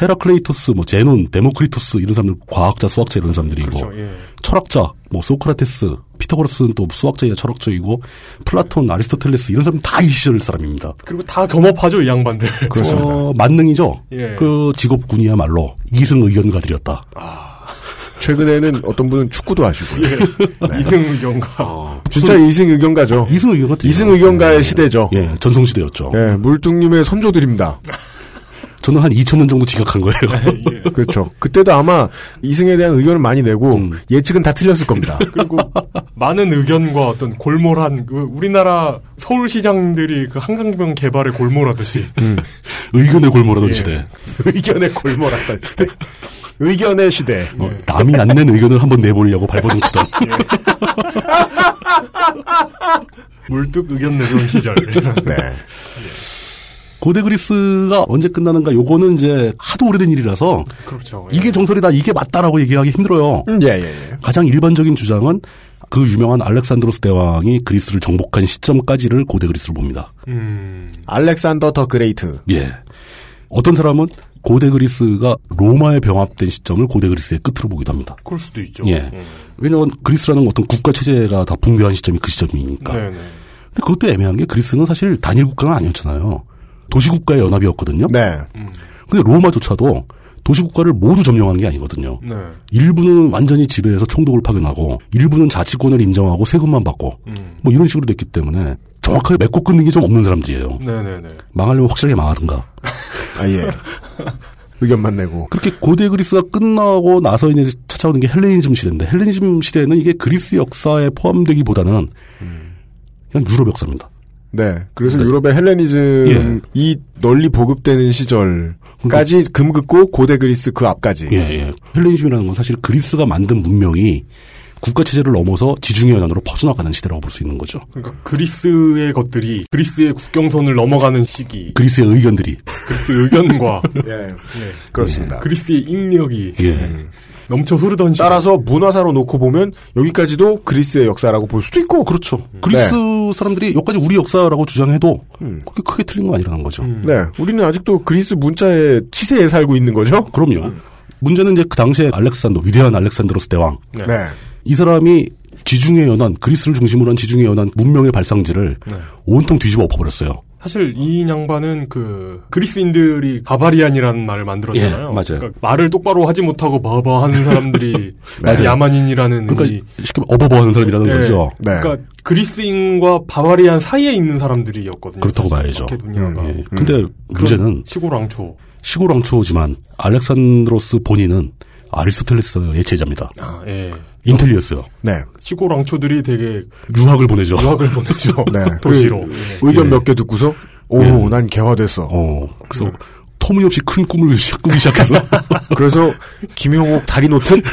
헤라클레이토스, 뭐 제논, 데모크리토스 이런 사람들 과학자, 수학자 이런 사람들이고 그렇죠. 예. 철학자, 뭐 소크라테스, 피타고라스는 또 수학자이자 철학자이고 플라톤, 아리스토텔레스 이런 사람 다 이 시절 사람입니다. 그리고 다 겸업하죠 이 양반들. 어, 만능이죠. 예. 그 직업군이야말로 이승 의견가들이었다. 최근에는 어떤 분은 축구도 하시고. 예. 이승 의견가. 진짜 이승 의견가죠. 이승 의견가 이승 의견가의 시대죠. 예, 전성 시대였죠. 예, 물뚱님의 선조들입니다. 저는 한 2000년 정도 지각한 거예요. 예. 그렇죠. 그때도 아마 이승에 대한 의견을 많이 내고 음. 예측은 다 틀렸을 겁니다. 그리고 많은 의견과 어떤 골몰한 그 우리나라 서울시장들이 그 한강변 개발에 골몰하듯이 의견의 골몰하던 예. 시대. 의견에 골몰했던 시대. 의견의 시대. 어, 남이 안 낸 의견을 한번 내보려고 발버둥 치던. 물뚝 의견 내던 시절. 네. 고대 그리스가 언제 끝나는가 요거는 이제 하도 오래된 일이라서 그렇죠. 예. 이게 정설이다 이게 맞다라고 얘기하기 힘들어요. 음, 예, 예, 예. 가장 일반적인 주장은 그 유명한 알렉산드로스 대왕이 그리스를 정복한 시점까지를 고대 그리스로 봅니다. 음. Alexander the Great. 예. 어떤 사람은 고대 그리스가 로마에 병합된 시점을 고대 그리스의 끝으로 보기도 합니다. 그럴 수도 있죠. 예. 음. 왜냐하면 그리스라는 어떤 국가 체제가 다 붕괴한 시점이 그 시점이니까. 네네. 근데 그것도 애매한 게 그리스는 사실 단일 국가가 아니었잖아요. 도시 국가의 연합이었거든요. 네. 근데 로마조차도 도시 국가를 모두 점령한 게 아니거든요. 네. 일부는 완전히 지배해서 총독을 파견하고 일부는 자치권을 인정하고 세금만 받고 음. 뭐 이런 식으로 됐기 때문에 정확하게 맺고 끊는 게 좀 없는 사람들이에요. 네네네. 망하려면 확실하게 망하든가. 아, 예. 의견만 내고. 그렇게 고대 그리스가 끝나고 나서 이제 찾아오는 게 헬레니즘 시대인데 헬레니즘 시대는 이게 그리스 역사에 포함되기보다는 그냥 유럽 역사입니다. 네. 그래서 네. 유럽의 헬레니즘이 널리 보급되는 시절까지 금 긋고 고대 그리스 그 앞까지. 예, 예. 헬레니즘이라는 건 사실 그리스가 만든 문명이 국가 체제를 넘어서 지중해 연안으로 퍼져나가는 시대라고 볼 수 있는 거죠. 그러니까 그리스의 것들이 그리스의 국경선을 넘어가는 시기. 그리스의 의견들이 그리스 의견과 예. 예. 그렇습니다. 그리스의 인력이 예. 넘쳐 흐르던 시기. 따라서 문화사로 놓고 보면 여기까지도 그리스의 역사라고 볼 수도 있고. 그렇죠. 그리스 사람들이 여기까지 우리 역사라고 주장해도 음. 그렇게 크게 틀린 거 아니라는 거죠. 음. 네. 우리는 아직도 그리스 문자의 치세에 살고 있는 거죠? 그럼요. 문제는 이제 그 당시에 알렉산더 위대한 알렉산드로스 대왕 네. 네. 이 사람이 지중해 연안 그리스를 중심으로 한 지중해 연안 문명의 발상지를 네. 온통 뒤집어 엎어버렸어요. 사실 이 양반은 그 그리스인들이 바바리안이라는 말을 만들었잖아요. 예, 맞아요. 그러니까 말을 똑바로 하지 못하고 바바 하는 사람들이 맞아요. 야만인이라는 그러니까 의미. 쉽게 말하면 어버버 하는 사람이라는 예. 거죠. 네. 그러니까 그리스인과 바바리안 사이에 있는 사람들이었거든요. 그렇다고 사실 봐야죠. 마케도니아가. 예. 근데 문제는 시골 왕초. 시골 왕초지만 알렉산드로스 본인은 아리스토텔레스의 제자입니다. 아, 예. 인텔리였어요. 네. 시골 왕초들이 되게 유학을 보내죠. 유학을 보내죠. 네. 도시로. 그 의견 몇 개 듣고서, 오, 예. 난 개화됐어. 어, 그래서 터무니없이 큰 꿈을 시- 꾸기 시작해서 그래서 김용옥 다리 놓듯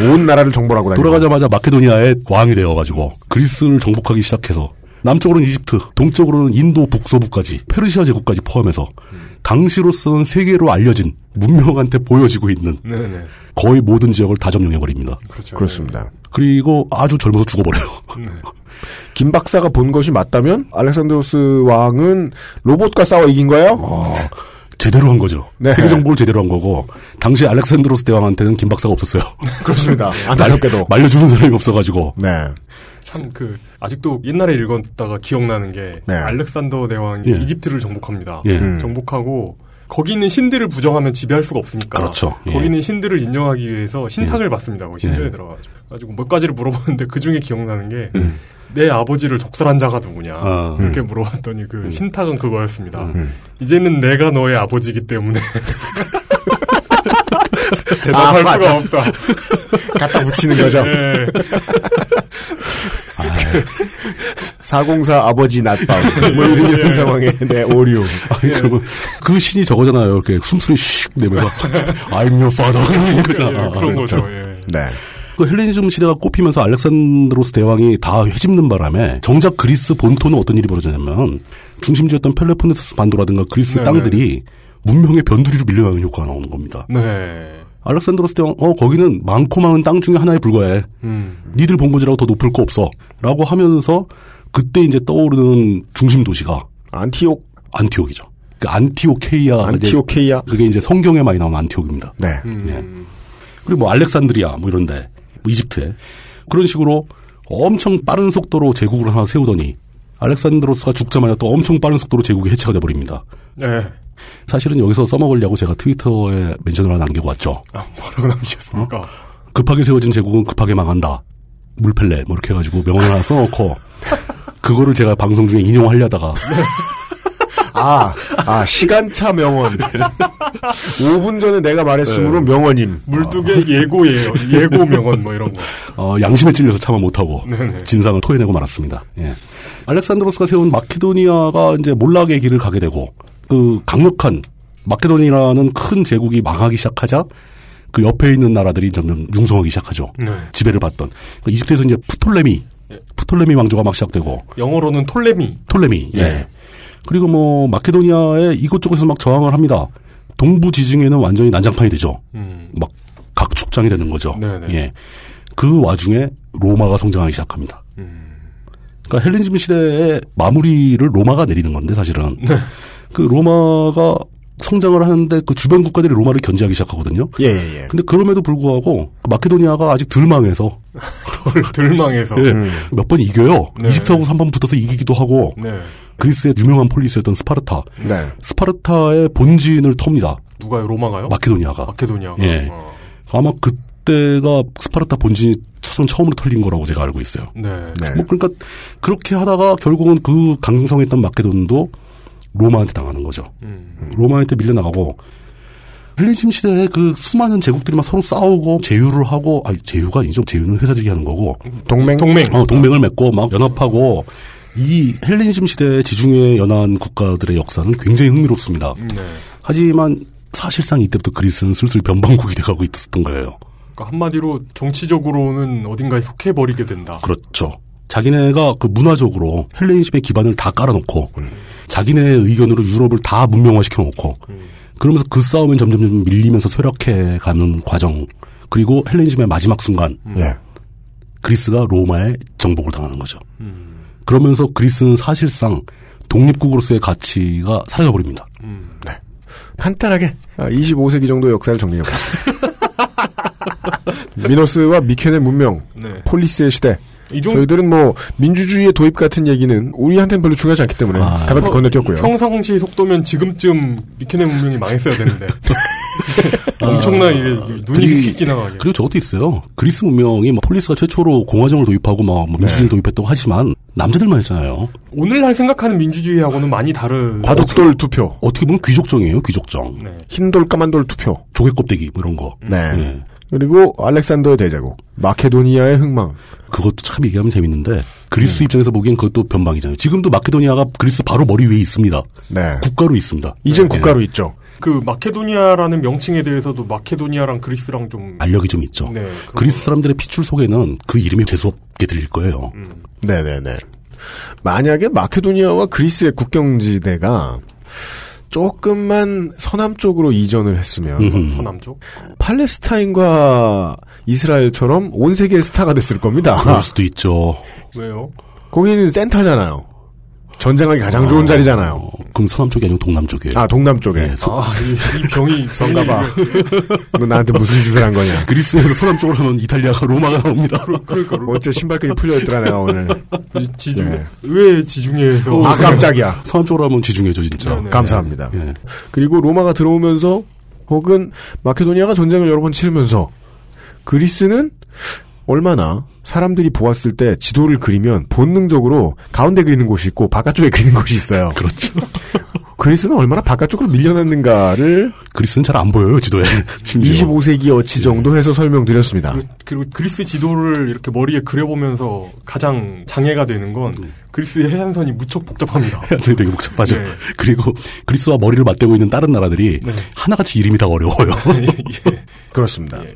온 나라를 정벌하고 다니고. 돌아가자마자 마케도니아의 왕이 되어가지고 그리스를 정복하기 시작해서 남쪽으로는 이집트, 동쪽으로는 인도 북서부까지 페르시아 제국까지 포함해서 당시로서는 세계로 알려진 문명한테 보여지고 있는 네네. 거의 모든 지역을 다 점령해 버립니다. 그렇죠. 그렇습니다. 그리고 아주 젊어서 죽어버려요. 네. 김 박사가 본 것이 맞다면 알렉산드로스 왕은 로봇과 싸워 이긴 거예요? 아, 제대로 한 거죠. 네. 세계 정복을 제대로 한 거고 당시 알렉산드로스 대왕한테는 김 박사가 없었어요. 그렇습니다. 안타깝게도. 말려주는 사람이 없어가지고. 네. 참 그 아직도 옛날에 읽었다가 기억나는 게 네. 알렉산더 대왕이 예. 이집트를 정복합니다. 예. 음. 정복하고 거기 있는 신들을 부정하면 지배할 수가 없으니까 그렇죠. 예. 거기 있는 신들을 인정하기 위해서 신탁을 받습니다. 거기 신전에 예. 들어가가지고 가지고 몇 가지를 물어보는데 그 중에 기억나는 게내 음. 아버지를 독살한 자가 누구냐 아, 이렇게 물어봤더니 그 신탁은 그거였습니다. 음. 이제는 내가 너의 아버지이기 때문에 대답할 아, 수가. 없다. 갖다 붙이는 거죠. 예. 404 아버지 낮밤. 뭐 이런 예. 상황에, 네, 오류. 아니, 그러면 그 신이 저거잖아요. 이렇게 숨소리 슉 내면서 I'm your father 그런 예, 거잖아. 그런 거죠. 그렇죠. 예. 네. 그 헬레니즘 시대가 꽃피면서 알렉산드로스 대왕이 다 휘젓는 바람에 정작 그리스 본토는 어떤 일이 벌어지냐면 중심지였던 펠로폰네소스 반도라든가 그리스 네네. 땅들이 문명의 변두리로 밀려나는 효과가 나오는 겁니다. 네. 알렉산드로스 대왕, 어, 거기는 많고 많은 땅 중에 하나에 불과해. 음. 니들 본거지라고 더 높을 거 없어. 라고 하면서 그때 이제 떠오르는 중심 도시가 안티옥, 안티옥이죠. 그 안티오케이아. 안티오케이아. 그게 이제 성경에 많이 나오는 안티옥입니다. 네. 음. 그리고 뭐 알렉산드리아 뭐 이런데 뭐 이집트에 그런 식으로 엄청 빠른 속도로 제국을 하나 세우더니 알렉산드로스가 죽자마자 또 엄청 빠른 속도로 제국이 해체가 돼버립니다. 네. 사실은 여기서 써먹으려고 제가 트위터에 멘션을 하나 남기고 왔죠. 아, 뭐라고 남기셨습니까? 급하게 세워진 제국은 급하게 망한다. 물펠레 뭐 이렇게 해가지고 명언 하나 써놓고 그거를 제가 방송 중에 인용하려다가 아, 아, 시간차 명언. 5분 전에 내가 말했으므로 명언임. 물두개 예고예요. 예고 명언 뭐 이런 거. 어, 양심에 찔려서 참아 못하고 네네. 진상을 토해내고 말았습니다. 예. 알렉산드로스가 세운 마케도니아가 이제 몰락의 길을 가게 되고 그 강력한 마케도니아라는 큰 제국이 망하기 시작하자 그 옆에 있는 나라들이 점점 융성하기 시작하죠. 네. 지배를 받던 그러니까 이집트에서 이제 프톨레미 예. 프톨레미 왕조가 막 시작되고 영어로는 톨레미. 톨레미 예. 네. 그리고 뭐 마케도니아의 이곳저곳에서 막 저항을 합니다. 동부 지중해는 완전히 난장판이 되죠. 음. 막 각축장이 되는 거죠. 네네. 예. 그 와중에 로마가 성장하기 시작합니다. 음. 그러니까 헬레니즘 시대의 마무리를 로마가 내리는 건데 사실은 네. 그 로마가 성장을 하는데 그 주변 국가들이 로마를 견제하기 시작하거든요. 예, 예, 예. 근데 그럼에도 불구하고 그 마케도니아가 아직 덜 망해서 덜 망해서. 예, 음. 몇번 이겨요. 네. 이집트하고 한번 붙어서 이기기도 하고 네. 그리스의 유명한 폴리스였던 스파르타. 네. 스파르타의 본진을 텁니다. 누가요? 로마가요? 마케도니아가. 마케도니아가. 예. 어. 아마 그때가 스파르타 본진이 사상 처음으로 털린 거라고 제가 알고 있어요. 네. 네. 뭐 그러니까 그렇게 하다가 결국은 그 강성했던 마케돈도 로마한테 당하는 거죠. 음. 로마한테 밀려나가고 헬레니즘 시대에 그 수많은 제국들이 막 서로 싸우고 제휴를 하고 아니 제휴가 아니죠. 제휴는 회사들이 하는 거고 동맹. 동맹. 어, 동맹을 맺고 막 연합하고 이 헬레니즘 시대의 지중해 연안 국가들의 역사는 굉장히 흥미롭습니다. 네. 하지만 사실상 이때부터 그리스는 슬슬 변방국이 돼가고 있었던 거예요. 그러니까 한마디로 정치적으로는 어딘가에 속해버리게 된다. 그렇죠. 자기네가 그 문화적으로 헬레니즘의 기반을 다 깔아놓고 자기네의 의견으로 유럽을 다 문명화시켜 놓고 그러면서 그 싸움은 점점 점 밀리면서 쇠락해 가는 과정 그리고 헬레니즘의 마지막 순간 예. 그리스가 로마에 정복을 당하는 거죠. 그러면서 그리스는 사실상 독립국으로서의 가치가 사라져 버립니다. 간단하게 25세기 정도 역사를 정리해보겠습니다. 미노스와 미케네 문명, 네. 폴리스의 시대. 이 정- 저희들은 뭐 민주주의의 도입 같은 얘기는 우리한테는 별로 중요하지 않기 때문에 아. 가볍게 건너뛰었고요. 평상시 속도면 지금쯤 미케네 문명이 망했어야 되는데. 엄청나게 이게 눈이 그리- 휙 지나가게. 그리고 저것도 있어요. 그리스 문명이 뭐 폴리스가 최초로 공화정을 도입하고 막 뭐 민주주의를 도입했다고 하지만 남자들만 했잖아요. 오늘날 생각하는 민주주의하고는 많이 다른. 과독돌 투표, 어떻게 보면 귀족정이에요, 귀족정. 네. 흰돌 까만돌 투표. 조개 껍데기 뭐 이런 거. 네. 예. 그리고 알렉산더 대제국, 마케도니아의 흥망. 그것도 참 얘기하면 재밌는데 그리스 입장에서 보기엔 그것도 변방이잖아요. 지금도 마케도니아가 그리스 바로 머리 위에 있습니다. 네. 국가로 있습니다. 이젠 예. 국가로 있죠. 그 마케도니아라는 명칭에 대해서도 마케도니아랑 그리스랑 좀. 알력이 좀 있죠. 네. 그리스 사람들의 피출 속에는 그 이름이 재수없게 들릴 거예요. 음. 네네네. 만약에 마케도니아와 그리스의 국경지대가 조금만 서남 쪽으로 이전을 했으면 음. 서남 쪽. 팔레스타인과 이스라엘처럼 온 세계의 스타가 됐을 겁니다. 그럴 수도 있죠. 왜요? 거기는 센터잖아요. 전쟁하기 가장 좋은 자리잖아요. 어, 그럼 서남 쪽이 아니고 동남 쪽이에요. 아 동남 쪽에. 예, 서- 아, 이, 이 병이 그런가 봐. 너 나한테 무슨 짓을 한 거냐. 그리스에서 서남 쪽으로 하면 이탈리아가 로마가 나옵니다. 그러니까 어째 신발끈이 풀려 있더라 내가 오늘. 이 지중 예. 왜 지중해에서 아 깜짝이야. 서남 쪽으로 하면 지중해죠, 진짜. 네네. 감사합니다. 예. 그리고 로마가 들어오면서 혹은 마케도니아가 전쟁을 여러 번 치르면서 그리스는 얼마나 사람들이 보았을 때 지도를 그리면 본능적으로 가운데 그리는 곳이 있고 바깥쪽에 그리는 곳이 있어요. 그렇죠. 그리스는 얼마나 바깥쪽으로 밀려났는가를 그리스는 잘 안 보여요, 지도에. 심지어. 25세기 어치 정도 해서 설명드렸습니다. 그리고, 그리고 그리스 지도를 이렇게 머리에 그려보면서 가장 장애가 되는 건 그리스의 해안선이 무척 복잡합니다. 해안선이 되게 복잡하죠. 네. 그리고 그리스와 머리를 맞대고 있는 다른 나라들이 네. 하나같이 이름이 다 어려워요. 예. 그렇습니다. 예.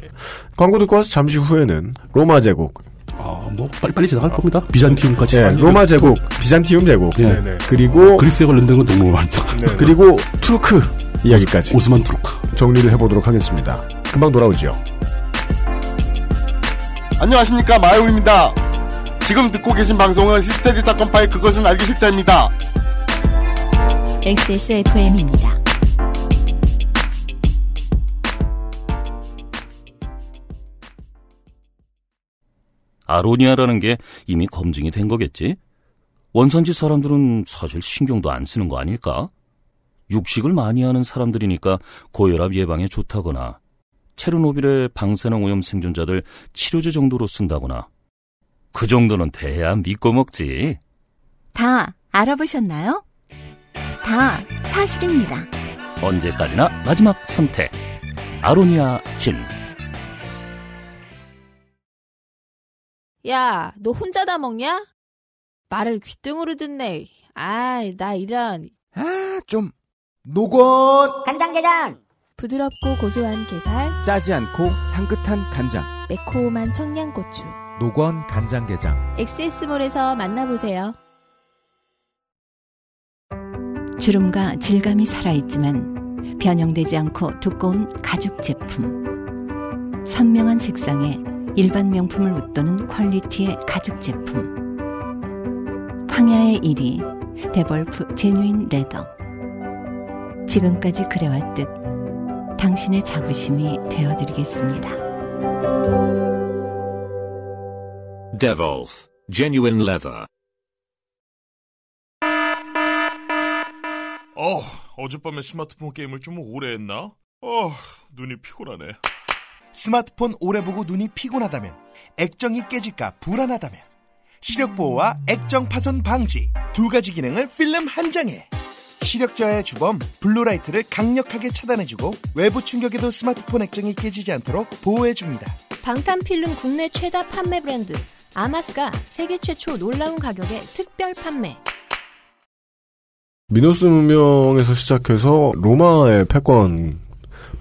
광고 듣고 와서 잠시 후에는 로마 제국, 아, 뭐 빨리빨리 지나갈 겁니다. 비잔티움까지. 예, 로마 제국, 비잔티움 제국, 예. 네네. 그리고 그리스에 관련된 건 너무 많다. 네. 그리고 투르크 이야기까지 오스만 투르크. 정리를 해보도록 하겠습니다. 금방 돌아오지요. 안녕하십니까 마요입니다. 지금 듣고 계신 방송은 히스테리 사건 파일 그것은 알기 싫다입니다. XSFM입니다. 아로니아라는 게 이미 검증이 된 거겠지? 원산지 사람들은 사실 신경도 안 쓰는 거 아닐까? 육식을 많이 하는 사람들이니까 고혈압 예방에 좋다거나 체르노빌의 방사능 오염 생존자들 치료제 정도로 쓴다거나 그 정도는 돼야 믿고 먹지. 다 알아보셨나요? 다 사실입니다. 언제까지나 마지막 선택. 아로니아 진. 야, 너 혼자 다 먹냐? 말을 귀등으로 듣네. 아이, 나 이런 아, 좀 노건 간장게장! 부드럽고 고소한 게살, 짜지 않고 향긋한 간장. 매콤한 청양고추. 노건 간장게장. 엑세스몰에서 만나보세요. 주름과 질감이 살아있지만 변형되지 않고 두꺼운 가죽 제품. 선명한 색상에 일반 명품을 웃도는 퀄리티의 가죽 제품. 황야의 1위 데볼프 제뉴인 레더. 지금까지 그래왔듯 당신의 자부심이 되어드리겠습니다. Devolf Genuine Leather. 어, 어젯밤에 스마트폰 게임을 좀 오래 했나? 어, 눈이 피곤하네. 스마트폰 오래 보고 눈이 피곤하다면 액정이 깨질까 불안하다면 시력 보호와 액정 파손 방지 두 가지 기능을 필름 한 장에 시력 저하의 주범 블루라이트를 강력하게 차단해주고 외부 충격에도 스마트폰 액정이 깨지지 않도록 보호해줍니다. 방탄 필름 국내 최다 판매 브랜드 아마스가 세계 최초 놀라운 가격에 특별 판매. 미노스 문명에서 시작해서 로마의 패권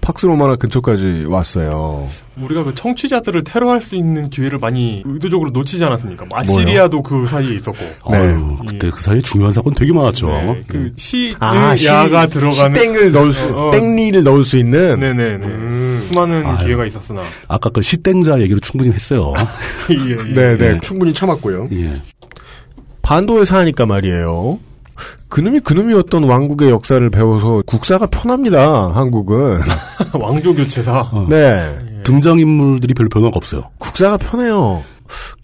팍스 로마나 근처까지 왔어요. 우리가 그 청취자들을 테러할 수 있는 기회를 많이 의도적으로 놓치지 않았습니까? 뭐 아시리아도 그 사이에 있었고. 아유, 그때 그 사이에 중요한 사건 되게 많았죠. 네, 그 시, 아, 시- 야가 들어가는 시땡을 넣을 수, 어, 어. 땡리를 넣을 수 있는. 네네네. 수많은 아유. 기회가 있었으나. 아까 그 시땡자 얘기로 충분히 했어요. 예, 예. 네, 네, 네. 충분히 참았고요. 예. 반도에 사니까 말이에요. 그놈이 그놈이었던 왕국의 역사를 배워서 국사가 편합니다. 한국은. 왕조 교체사. 어. 네. 등장 인물들이 별로 변화가 없어요. 국사가 편해요.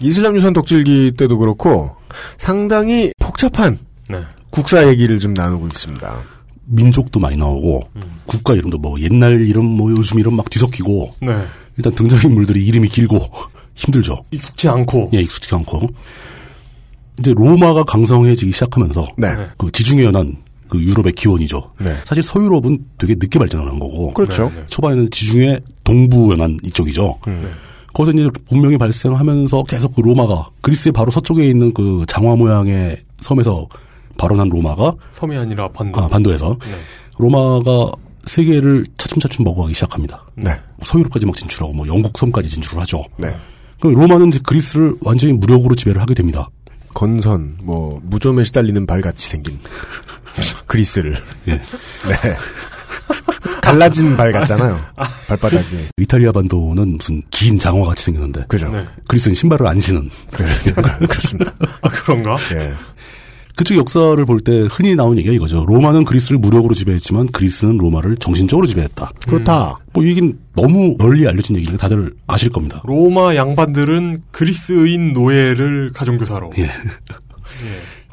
이슬람 유산 덕질기 때도 그렇고 상당히 복잡한 네. 국사 얘기를 좀 나누고 있습니다. 민족도 많이 나오고 국가 이름도 뭐 옛날 이름 뭐 요즘 이름 막 뒤섞이고 네. 일단 등장인물들이 이름이 길고 힘들죠. 익숙치 않고. 예, 익숙지 않고 이제 로마가 강성해지기 시작하면서 네. 그 지중해 연안 그 유럽의 기원이죠. 네. 사실 서유럽은 되게 늦게 발전한 거고 그렇죠. 네, 네. 초반에는 지중해 동부 연안 이쪽이죠. 음. 거기서 이제 분명히 발생하면서 계속 그 로마가 그리스의 바로 서쪽에 있는 그 장화 모양의 섬에서 발원한 로마가 섬이 아니라 반도. 아, 반도에서 네. 로마가 세계를 차츰차츰 먹어가기 시작합니다. 네. 서유럽까지 막 진출하고 뭐 영국 섬까지 진출을 하죠. 네. 그럼 로마는 이제 그리스를 완전히 무력으로 지배를 하게 됩니다. 건선, 뭐 무좀에 시달리는 발같이 생긴 그리스를 예. 네. 갈라진 발 같잖아요. 발바닥이. 이탈리아 반도는 무슨 긴 장어 같이 생겼는데. 그죠. 네. 그리스는 신발을 안 신은. 그렇습니다. 아, 그런가? 예. 그쪽 역사를 볼 때 흔히 나오는 얘기가 이거죠. 로마는 그리스를 무력으로 지배했지만 그리스는 로마를 정신적으로 지배했다. 그렇다. 뭐이 얘기는 너무 널리 알려진 얘기니까 다들 아실 겁니다. 로마 양반들은 그리스인 노예를 가정교사로. 예.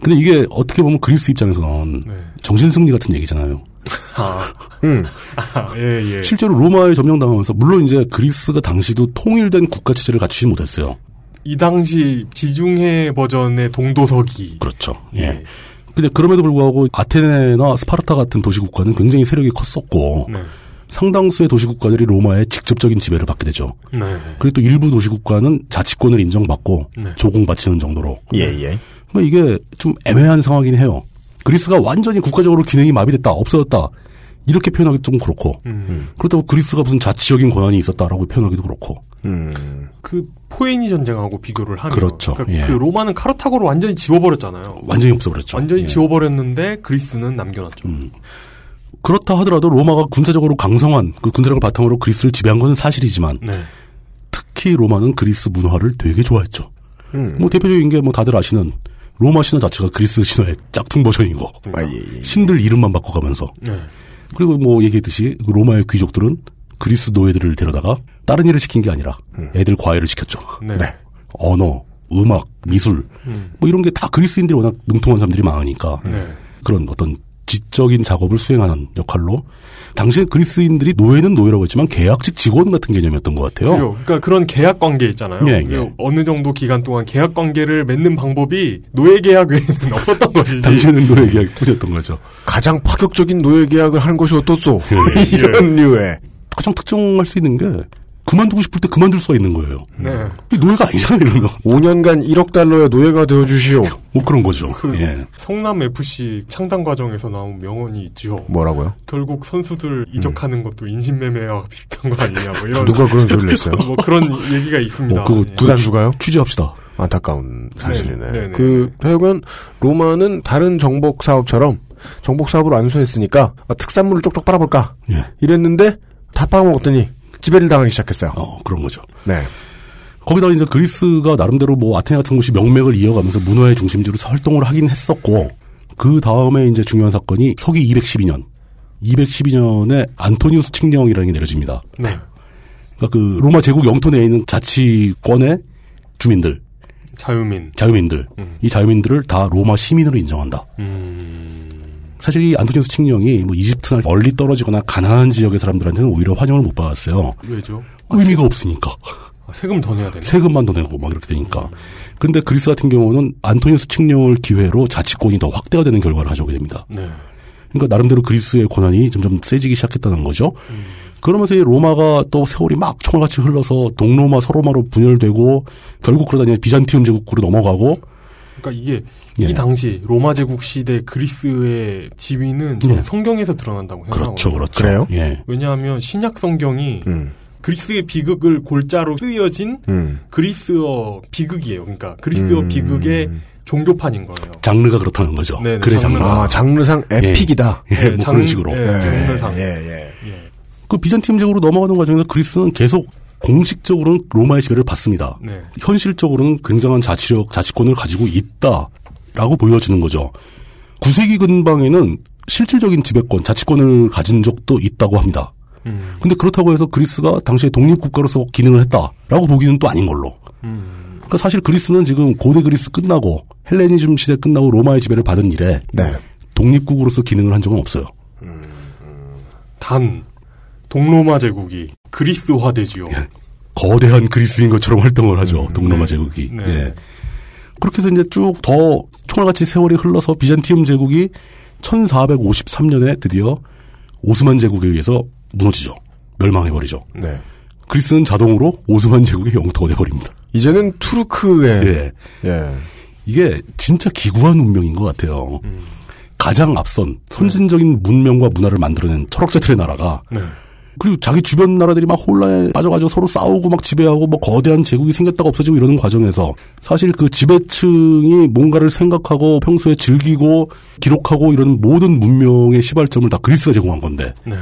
근데 이게 어떻게 보면 그리스 입장에서는 네. 정신승리 같은 얘기잖아요. 아, 음. 아, 예, 예. 실제로 로마에 점령당하면서 물론 이제 그리스가 당시도 통일된 국가 체제를 갖추지 못했어요. 이 당시 지중해 버전의 동도서기. 그렇죠. 예. 근데 그럼에도 불구하고 아테네나 스파르타 같은 도시 국가는 굉장히 세력이 컸었고 네. 상당수의 도시 국가들이 로마의 직접적인 지배를 받게 되죠. 네. 그리고 또 일부 도시 국가는 자치권을 인정받고 네. 조공바치는 정도로. 예, 예. 그러니까 이게 좀 애매한 상황이긴 해요. 그리스가 완전히 국가적으로 기능이 마비됐다, 없어졌다. 이렇게 표현하기 좀 그렇고. 음. 그렇다고 그리스가 무슨 자치적인 권한이 있었다라고 표현하기도 그렇고. 음. 그 포에니 전쟁하고 비교를 하면 그렇죠. 그러니까 예. 그 로마는 카르타고를 완전히 지워버렸잖아요. 완전히 없어버렸죠. 완전히 예. 지워버렸는데 그리스는 남겨놨죠. 그렇다 하더라도 로마가 군사적으로 강성한 그 군사력을 바탕으로 그리스를 지배한 건 사실이지만 네. 특히 로마는 그리스 문화를 되게 좋아했죠. 음. 뭐 대표적인 게 뭐 다들 아시는 로마 신화 자체가 그리스 신화의 짝퉁 버전이고 아, 예, 예. 신들 이름만 바꿔가면서 네. 그리고 뭐 얘기했듯이 그 로마의 귀족들은 그리스 노예들을 데려다가 다른 일을 시킨 게 아니라 애들 과외를 시켰죠. 네. 언어, 음악, 미술 음. 뭐 이런 게 다 그리스인들이 워낙 능통한 사람들이 많으니까 네. 그런 어떤 지적인 작업을 수행하는 역할로 당시에 그리스인들이 노예는 노예라고 했지만 계약직 직원 같은 개념이었던 것 같아요. 그죠. 그러니까 그런 계약 관계 있잖아요. 예, 그 예. 어느 정도 기간 동안 계약 관계를 맺는 방법이 노예 계약 외에는 없었던 것이지. 당시에는 노예 계약이 뿐이었던 거죠. 가장 파격적인 노예 계약을 한 것이 어떻소? 예. 이런 류의. 가장 특정할 수 있는 게 그만두고 싶을 때 그만둘 수가 있는 거예요. 네. 이 노예가 아니잖아요, 이러면. 5년간 1억 달러의 노예가 되어 주시오. 뭐 그런 거죠. 그 예. 성남 FC 창단 과정에서 나온 명언이 있죠. 뭐라고요? 결국 선수들 이적하는 것도 인신매매와 비슷한 거 아니냐. 뭐 이런 누가 그런 소리를 했어요? 뭐 그런 얘기가 있습니다. 뭐 그거 예. 구단주가요? 취재합시다. 안타까운 사실이네. 네, 네, 그 하여간 로마는 다른 정복 사업처럼 정복 사업을 안수했으니까 아, 특산물을 쪽쪽 빨아볼까 예. 이랬는데 다 빨아먹었더니 지배를 당하기 시작했어요. 어, 그런 거죠. 네. 거기다가 이제 그리스가 나름대로 뭐 아테네 같은 곳이 명맥을 이어가면서 문화의 중심지로 활동을 하긴 했었고 그 다음에 이제 중요한 사건이 서기 212년 212년에 안토니우스 칙령이라는 게 내려집니다. 네. 그러니까 그 로마 제국 영토 내에 있는 자치권의 주민들, 자유민. 자유민들, 이 자유민들을 다 로마 시민으로 인정한다. 음. 사실 이 안토니우스 칙령이 뭐 이집트나 멀리 떨어지거나 가난한 지역의 사람들한테는 오히려 환영을 못 받았어요. 왜죠? 의미가 없으니까. 아, 세금 더 내야 되네. 세금만 더 내고 막 이렇게 되니까. 근데 그리스 같은 경우는 안토니우스 칙령을 기회로 자치권이 더 확대가 되는 결과를 가져오게 됩니다. 네. 그러니까 나름대로 그리스의 권한이 점점 세지기 시작했다는 거죠. 그러면서 이 로마가 또 세월이 막 총알같이 흘러서 동로마 서로마로 분열되고 결국 그러다 비잔티움 제국으로 넘어가고 그러니까 이게 예. 이 당시 로마 제국 시대 그리스의 지위는 예. 성경에서 드러난다고 생각하거든요. 그렇죠, 그렇죠. 그래요? 예. 왜냐하면 신약 성경이 음. 그리스의 비극을 골자로 쓰여진 음. 그리스어 비극이에요. 그러니까 그리스어 음. 비극의 종교판인 거예요. 장르가 그렇다는 거죠. 네네, 그래 장르. 장르가. 아 장르상 에픽이다. 예, 네, 뭐 장르- 그런 식으로. 예, 예, 장르상. 예, 예. 예. 그 비잔티움 제국으로 넘어가는 과정에서 그리스는 계속 공식적으로는 로마의 지배를 받습니다. 네. 현실적으로는 굉장한 자치력, 자치권을 가지고 있다라고 보여지는 거죠. 9세기 근방에는 실질적인 지배권, 자치권을 가진 적도 있다고 합니다. 음. 근데 그렇다고 해서 그리스가 당시에 독립국가로서 기능을 했다라고 보기는 또 아닌 걸로. 음. 그러니까 사실 그리스는 지금 고대 그리스 끝나고 헬레니즘 시대 끝나고 로마의 지배를 받은 이래 네. 독립국으로서 기능을 한 적은 없어요. 단 동로마 제국이 그리스화 되지요. 거대한 그리스인 것처럼 활동을 하죠. 동로마 제국이. 네. 예. 그렇게 해서 이제 쭉 더 총알같이 세월이 흘러서 비잔티움 제국이 1453년에 드디어 오스만 제국에 의해서 무너지죠. 멸망해버리죠. 네. 그리스는 자동으로 오스만 제국의 영토가 돼버립니다. 이제는 투르크의 예. 예. 이게 진짜 기구한 운명인 것 같아요. 음. 가장 앞선 선진적인 문명과 문화를 만들어낸 철학자들의 나라가 네. 그리고 자기 주변 나라들이 막 혼란에 빠져가지고 서로 싸우고 막 지배하고 뭐 거대한 제국이 생겼다가 없어지고 이러는 과정에서 사실 그 지배층이 뭔가를 생각하고 평소에 즐기고 기록하고 이런 모든 문명의 시발점을 다 그리스가 제공한 건데 네.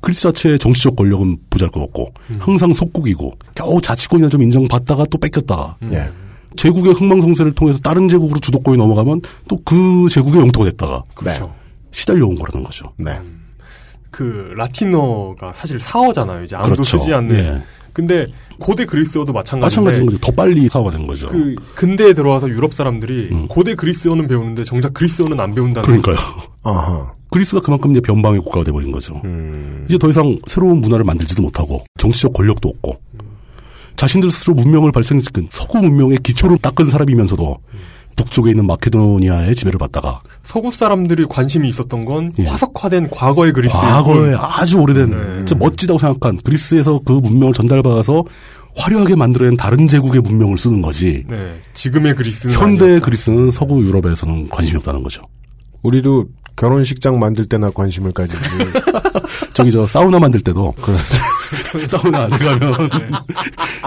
그리스 자체의 정치적 권력은 보잘것없고 항상 속국이고 겨우 자치권이나 좀 인정받다가 또 뺏겼다가 예. 제국의 흥망성쇠를 통해서 다른 제국으로 주도권이 넘어가면 또 그 제국의 영토가 됐다가 그렇죠. 시달려 온 거라는 거죠. 네. 그 라틴어가 사실 사어잖아요. 이제 아무도 그렇죠. 쓰지 않는. 예. 근데 고대 그리스어도 마찬가지인데 마찬가지인 거죠. 더 빨리 사고가 된 거죠. 그 근대에 들어와서 유럽 사람들이 고대 그리스어는 배우는데 정작 그리스어는 안 배운다는 음. 그러니까요. 아하. 그리스가 그만큼 이제 변방의 국가가 돼 버린 거죠. 음. 이제 더 이상 새로운 문화를 만들지도 못하고 정치적 권력도 없고 자신들 스스로 문명을 발생시킨 서구 문명의 기초를 닦은 사람이면서도 북쪽에 있는 마케도니아의 지배를 받다가 서구 사람들이 관심이 있었던 건 예. 화석화된 과거의 그리스 과거에 아주 오래된 네. 진짜 멋지다고 생각한 그리스에서 그 문명을 전달받아서 화려하게 만들어낸 다른 제국의 문명을 쓰는 거지. 네. 지금의 그리스는 현대 그리스는 서구 유럽에서는 관심이 없다는 거죠. 우리도 결혼식장 만들 때나 관심을 가지지. 저기 저 사우나 만들 때도 사우나 안에 가면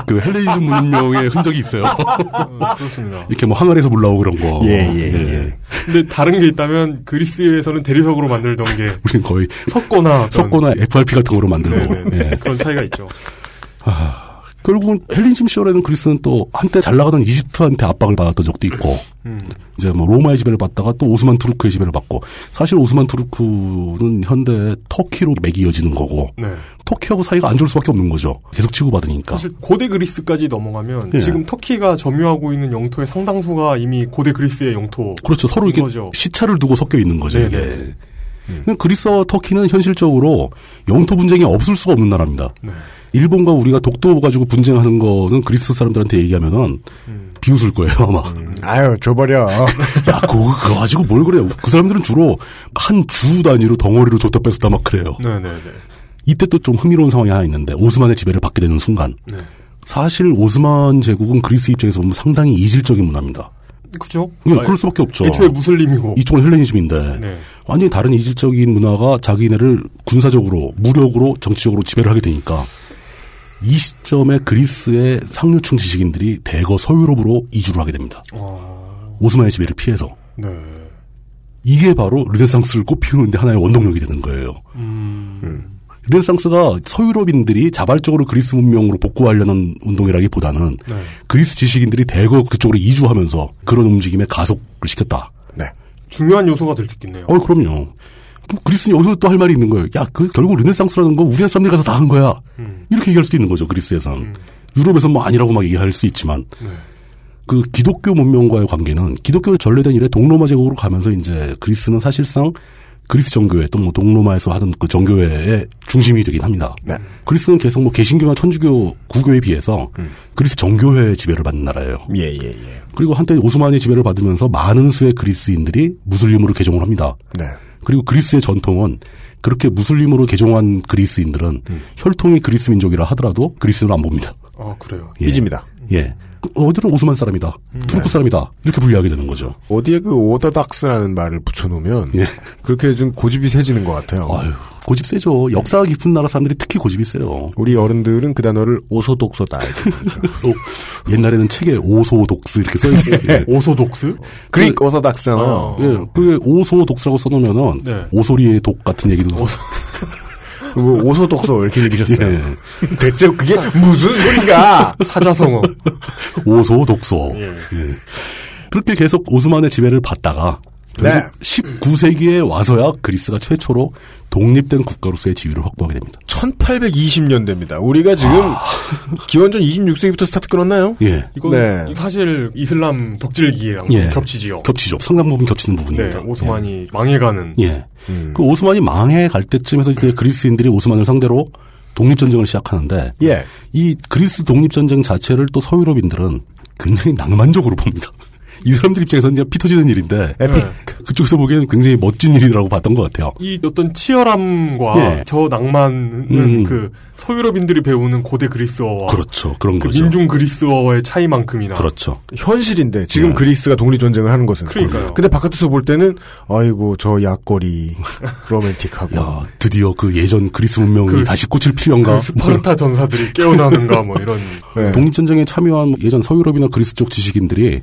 그 헬레니즘 문명의 흔적이 있어요. 어, 그렇습니다. 이렇게 뭐 항아리에서 물 나오고 그런 거. 예, 예, 예. 근데 다른 게 있다면 그리스에서는 대리석으로 만들던 게 우리는 거의 석고나 석고나 FRP 같은 거로 만들고. 네네네. 예. 그런 차이가 있죠. 결국은 헬레니즘 시절에는 그리스는 또 한때 잘 나가던 이집트한테 압박을 받았던 적도 있고 음. 이제 뭐 로마의 지배를 받다가 또 오스만 투르크의 지배를 받고 사실 오스만 투르크는 현대 터키로 맥이 이어지는 거고 네. 터키하고 사이가 안 좋을 수밖에 없는 거죠. 계속 치고받으니까. 사실 고대 그리스까지 넘어가면 예. 지금 터키가 점유하고 있는 영토의 상당수가 이미 고대 그리스의 영토. 그렇죠. 서로 이렇게 거죠. 시차를 두고 섞여 있는 거죠. 네네. 이게. 그냥 그리스와 터키는 현실적으로 영토 분쟁이 없을 수가 없는 나라입니다. 네. 일본과 우리가 독도 가지고 분쟁하는 거는 그리스 사람들한테 얘기하면은 음. 비웃을 거예요 아마. 아유 줘버려. 야 그거, 그거 가지고 뭘 그래요? 그 사람들은 주로 한 주 단위로 덩어리로 줬다 뺐었다 막 그래요. 네네네. 이때 또 좀 흥미로운 상황이 하나 있는데 오스만의 지배를 받게 되는 순간 네. 사실 오스만 제국은 그리스 입장에서 보면 상당히 이질적인 문화입니다. 그죠? 예, 그럴 수밖에 없죠. 애초에 무슬림이고. 이쪽은 헬레니즘인데 네. 완전히 다른 이질적인 문화가 자기네를 군사적으로 무력으로 정치적으로 지배를 하게 되니까 이 시점에 그리스의 상류층 지식인들이 대거 서유럽으로 이주를 하게 됩니다. 오스만의 지배를 피해서 네. 이게 바로 르네상스를 꽃피우는데 하나의 원동력이 되는 거예요. 음. 르네상스가 서유럽인들이 자발적으로 그리스 문명으로 복구하려는 운동이라기보다는 네. 그리스 지식인들이 대거 그쪽으로 이주하면서 그런 움직임에 가속을 시켰다. 네. 중요한 요소가 될 수 있겠네요. 어, 그럼요. 그럼 그리스는 여기서 또 할 말이 있는 거예요. 야, 그 결국 르네상스라는 거 우리나라 사람들이 가서 다 한 거야. 음. 이렇게 얘기할 수도 있는 거죠. 그리스에선. 유럽에서는 뭐 아니라고 막 얘기할 수 있지만 네. 그 기독교 문명과의 관계는 기독교 전래된 이래 동로마 제국으로 가면서 이제 그리스는 사실상 그리스 정교회 또 뭐 동로마에서 하던 그 정교회의 중심이 되긴 합니다. 네. 그리스는 계속 뭐 개신교나 천주교 구교에 비해서 그리스 정교회의 지배를 받는 나라예요. 예, 예, 예. 그리고 한때 오스만의 지배를 받으면서 많은 수의 그리스인들이 무슬림으로 개종을 합니다. 네. 그리고 그리스의 전통은 그렇게 무슬림으로 개종한 그리스인들은 혈통이 그리스 민족이라 하더라도 그리스로 안 봅니다. 아, 그래요. 예. 삐집니다. 예. 어디는 오스만 사람이다. 투르크 사람이다. 이렇게 분류하게 되는 거죠. 어디에 그 Orthodox라는 말을 붙여놓으면 예. 그렇게 좀 고집이 세지는 것 같아요. 아유, 고집 세죠. 역사가 깊은 나라 사람들이 특히 고집이 세요. 우리 어른들은 그 단어를 오소독소다. 어, 옛날에는 책에 오소독스 이렇게 써있어요. 예. 오소독스? Greek Orthodox잖아요. 예, 그게 오소독스라고 써놓으면은 네. 오소리의 독 같은 얘기도 뭐 오소독소 이렇게 얘기하셨어요. 예. 대체 그게 무슨 소리가? 사자성어. 오소독소. 예. 예. 그렇게 계속 오스만의 지배를 받다가 네. 결국 19세기에 와서야 그리스가 최초로 독립된 국가로서의 지위를 확보하게 됩니다. 1820년대입니다. 우리가 지금 기원전 26세기부터 스타트 끊었나요? 예. 이건 네. 사실 이슬람 덕질기랑 예. 겹치지요. 겹치죠. 상당 부분 겹치는 네, 부분입니다. 오스만이 망해가는. 예. 음. 그 오스만이 망해갈 때쯤에서 이제 그리스인들이 오스만을 상대로 독립전쟁을 시작하는데 예. 이 그리스 독립전쟁 자체를 또 서유럽인들은 굉장히 낭만적으로 봅니다. 이 사람들 입장에서는 그냥 피 터지는 일인데 에픽. 그쪽에서 보기에는 굉장히 멋진 일이라고 봤던 것 같아요. 이 어떤 치열함과 예. 저 낭만은 음. 그 서유럽인들이 배우는 고대 그리스어와 그렇죠. 그런 그 거죠. 민중 그리스어의 차이만큼이나 그렇죠. 현실인데 지금 네. 그리스가 독립 전쟁을 하는 것은. 그러니까요. 근데 바깥에서 볼 때는 아이고 저 약거리 로맨틱하고. 야, 드디어 그 예전 그리스 문명이 그 다시 꽃피려는가? 그 스파르타 전사들이 깨어나는가 뭐 이런 네. 독립 전쟁에 참여한 예전 서유럽이나 그리스 쪽 지식인들이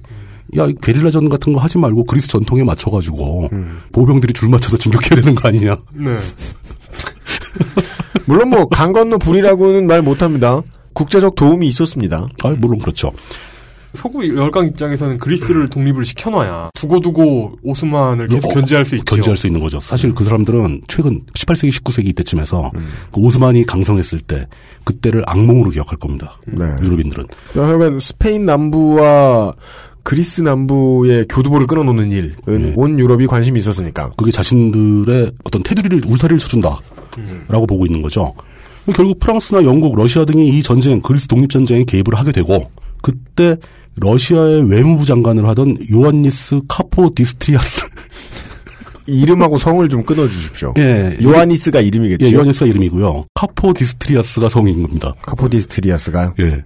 야, 이 게릴라전 같은 거 하지 말고 그리스 전통에 맞춰가지고 보병들이 줄 맞춰서 진격해야 되는 거 아니냐? 네. 물론 뭐 강 건너 불이라고는 말 못합니다. 국제적 도움이 있었습니다. 아, 물론 그렇죠. 서구 열강 입장에서는 그리스를 독립을 시켜놔야 두고두고 오스만을 계속 어, 견제할 수 있죠. 견제할 수 있는 거죠. 사실 그 사람들은 최근 18세기, 19세기 이때쯤에서 그 오스만이 강성했을 때 그때를 악몽으로 기억할 겁니다. 네. 유럽인들은. 그러니까 스페인 남부와 그리스 남부의 교두보를 끊어놓는 일은 네. 온 유럽이 관심이 있었으니까. 그게 자신들의 어떤 테두리를 울타리를 쳐준다. 라고 보고 있는 거죠. 결국 프랑스나 영국, 러시아 등이 이 전쟁, 그리스 독립 전쟁에 개입을 하게 되고 그때 러시아의 외무부 장관을 하던 요한니스 카포 디스트리아스. 이름하고 성을 좀 끊어 주십시오. 예. 요하니스가 이름이겠죠. 예, 요한니스가 이름이고요. 카포 디스트리아스가 성인 겁니다. 카포 디스트리아스가. 예.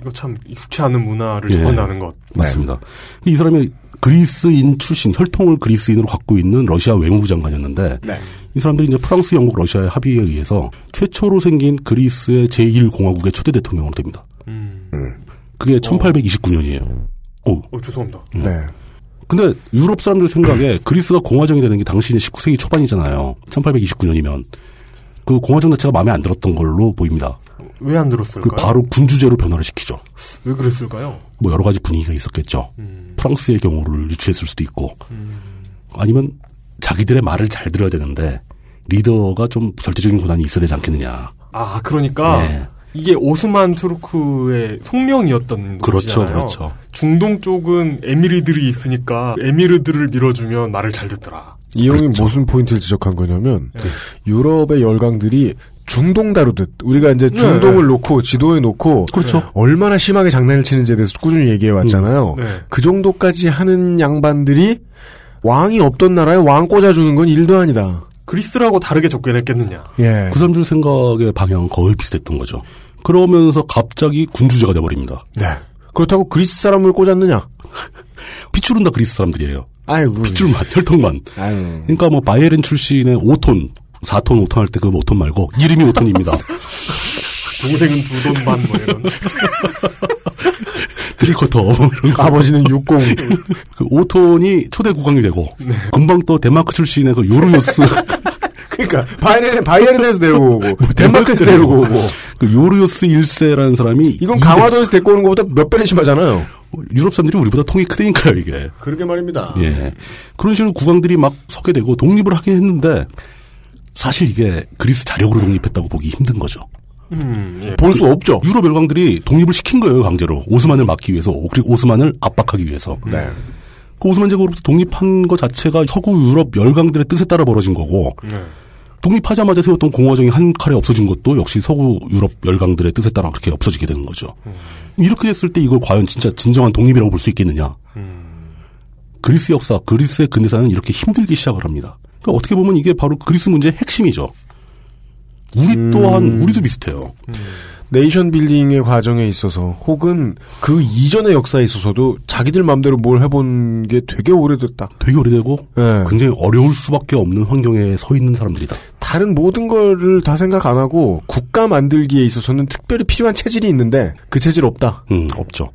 이거 참 익숙치 않은 문화를 예. 접한다는 것. 맞습니다. 이 사람이 그리스인 출신, 혈통을 그리스인으로 갖고 있는 러시아 외무부 장관이었는데 네. 이 사람들이 이제 프랑스, 영국, 러시아의 합의에 의해서 최초로 생긴 그리스의 제1공화국의 초대 대통령으로 됩니다. 음. 그게 1829년이에요. 오. 어, 죄송합니다. 네. 근데 유럽 사람들 생각에 그리스가 공화정이 되는 게 당시 이제 19세기 초반이잖아요. 1829년이면. 그 공화정 자체가 마음에 안 들었던 걸로 보입니다. 왜안그 들었을까요? 바로 군주제로 변화를 시키죠. 왜 그랬을까요? 뭐 여러 가지 분위기가 있었겠죠. 프랑스의 경우를 유추했을 수도 있고, 아니면 자기들의 말을 잘 들어야 되는데 리더가 좀 절대적인 권한이 있어야 되지 않겠느냐. 아, 그러니까 네. 이게 오스만 투르크의 속령이었던 그렇죠, 거잖아요. 그렇죠. 중동 쪽은 에미르들이 있으니까 에미르들을 밀어주면 말을 잘 듣더라. 이 형이 그렇죠. 무슨 포인트를 지적한 거냐면 네. 유럽의 열강들이 중동 다루듯 우리가 이제 중동을 네. 놓고 지도에 놓고 그렇죠. 얼마나 심하게 장난을 치는지에 대해서 꾸준히 얘기해 왔잖아요. 네. 그 정도까지 하는 양반들이 왕이 없던 나라에 왕 꽂아주는 건 일도 아니다. 그리스라고 다르게 접근했겠느냐. 예. 그 사람들 생각의 방향은 거의 비슷했던 거죠. 그러면서 갑자기 군주제가 돼버립니다. 네. 그렇다고 그리스 사람을 꽂았느냐? 피추른 다 그리스 사람들이에요. 아이고. 피추르만, 혈통만. 아유. 그러니까 뭐 바이에른 출신의 5톤, 4톤, 5톤 할 때 그 5톤 말고 이름이 5톤입니다. 동생은 두 돈 반 뭐 이런. 드리커터 이런 거. 아버지는 60. 그 오톤이 초대 국왕이 되고 금방 또 덴마크 출신의 그 요르요스 그러니까 바이에른 바이에른에서 데리고 오고 덴마크에서 데리고 오고 그 요르요스 1세라는 사람이 이건 강화도에서 데리고 오는 것보다 몇 배는 심하잖아요. 유럽 사람들이 우리보다 통이 크다니까요 이게. 그러게 말입니다. 예. 그런 식으로 국왕들이 막 서게 되고 독립을 하긴 했는데 사실 이게 그리스 자력으로 독립했다고 보기 힘든 거죠. 음, 예. 볼수 없죠. 유럽 열강들이 독립을 시킨 거예요 강제로 오스만을 막기 위해서 그리고 오스만을 압박하기 위해서. 네. 그 오스만 제국으로부터 독립한 것 자체가 서구 유럽 열강들의 뜻에 따라 벌어진 거고 네. 독립하자마자 세웠던 공화정이 한 칼에 없어진 것도 역시 서구 유럽 열강들의 뜻에 따라 그렇게 없어지게 되는 거죠. 이렇게 됐을 때 이걸 과연 진짜 진정한 독립이라고 볼 수 있겠느냐? 그리스 역사, 그리스의 근대사는 이렇게 힘들기 시작을 합니다. 그러니까 어떻게 보면 이게 바로 그리스 문제의 핵심이죠. 우리 또한 우리도 비슷해요. 네이션 빌딩의 과정에 있어서 혹은 그 이전의 역사에 있어서도 자기들 마음대로 뭘 해본 게 되게 오래됐다. 되게 오래되고 예. 굉장히 어려울 수밖에 없는 환경에 서 있는 사람들이다. 다른 모든 거를 다 생각 안 하고 국가 만들기에 있어서는 특별히 필요한 체질이 있는데 그 체질 없다. 음, 없죠.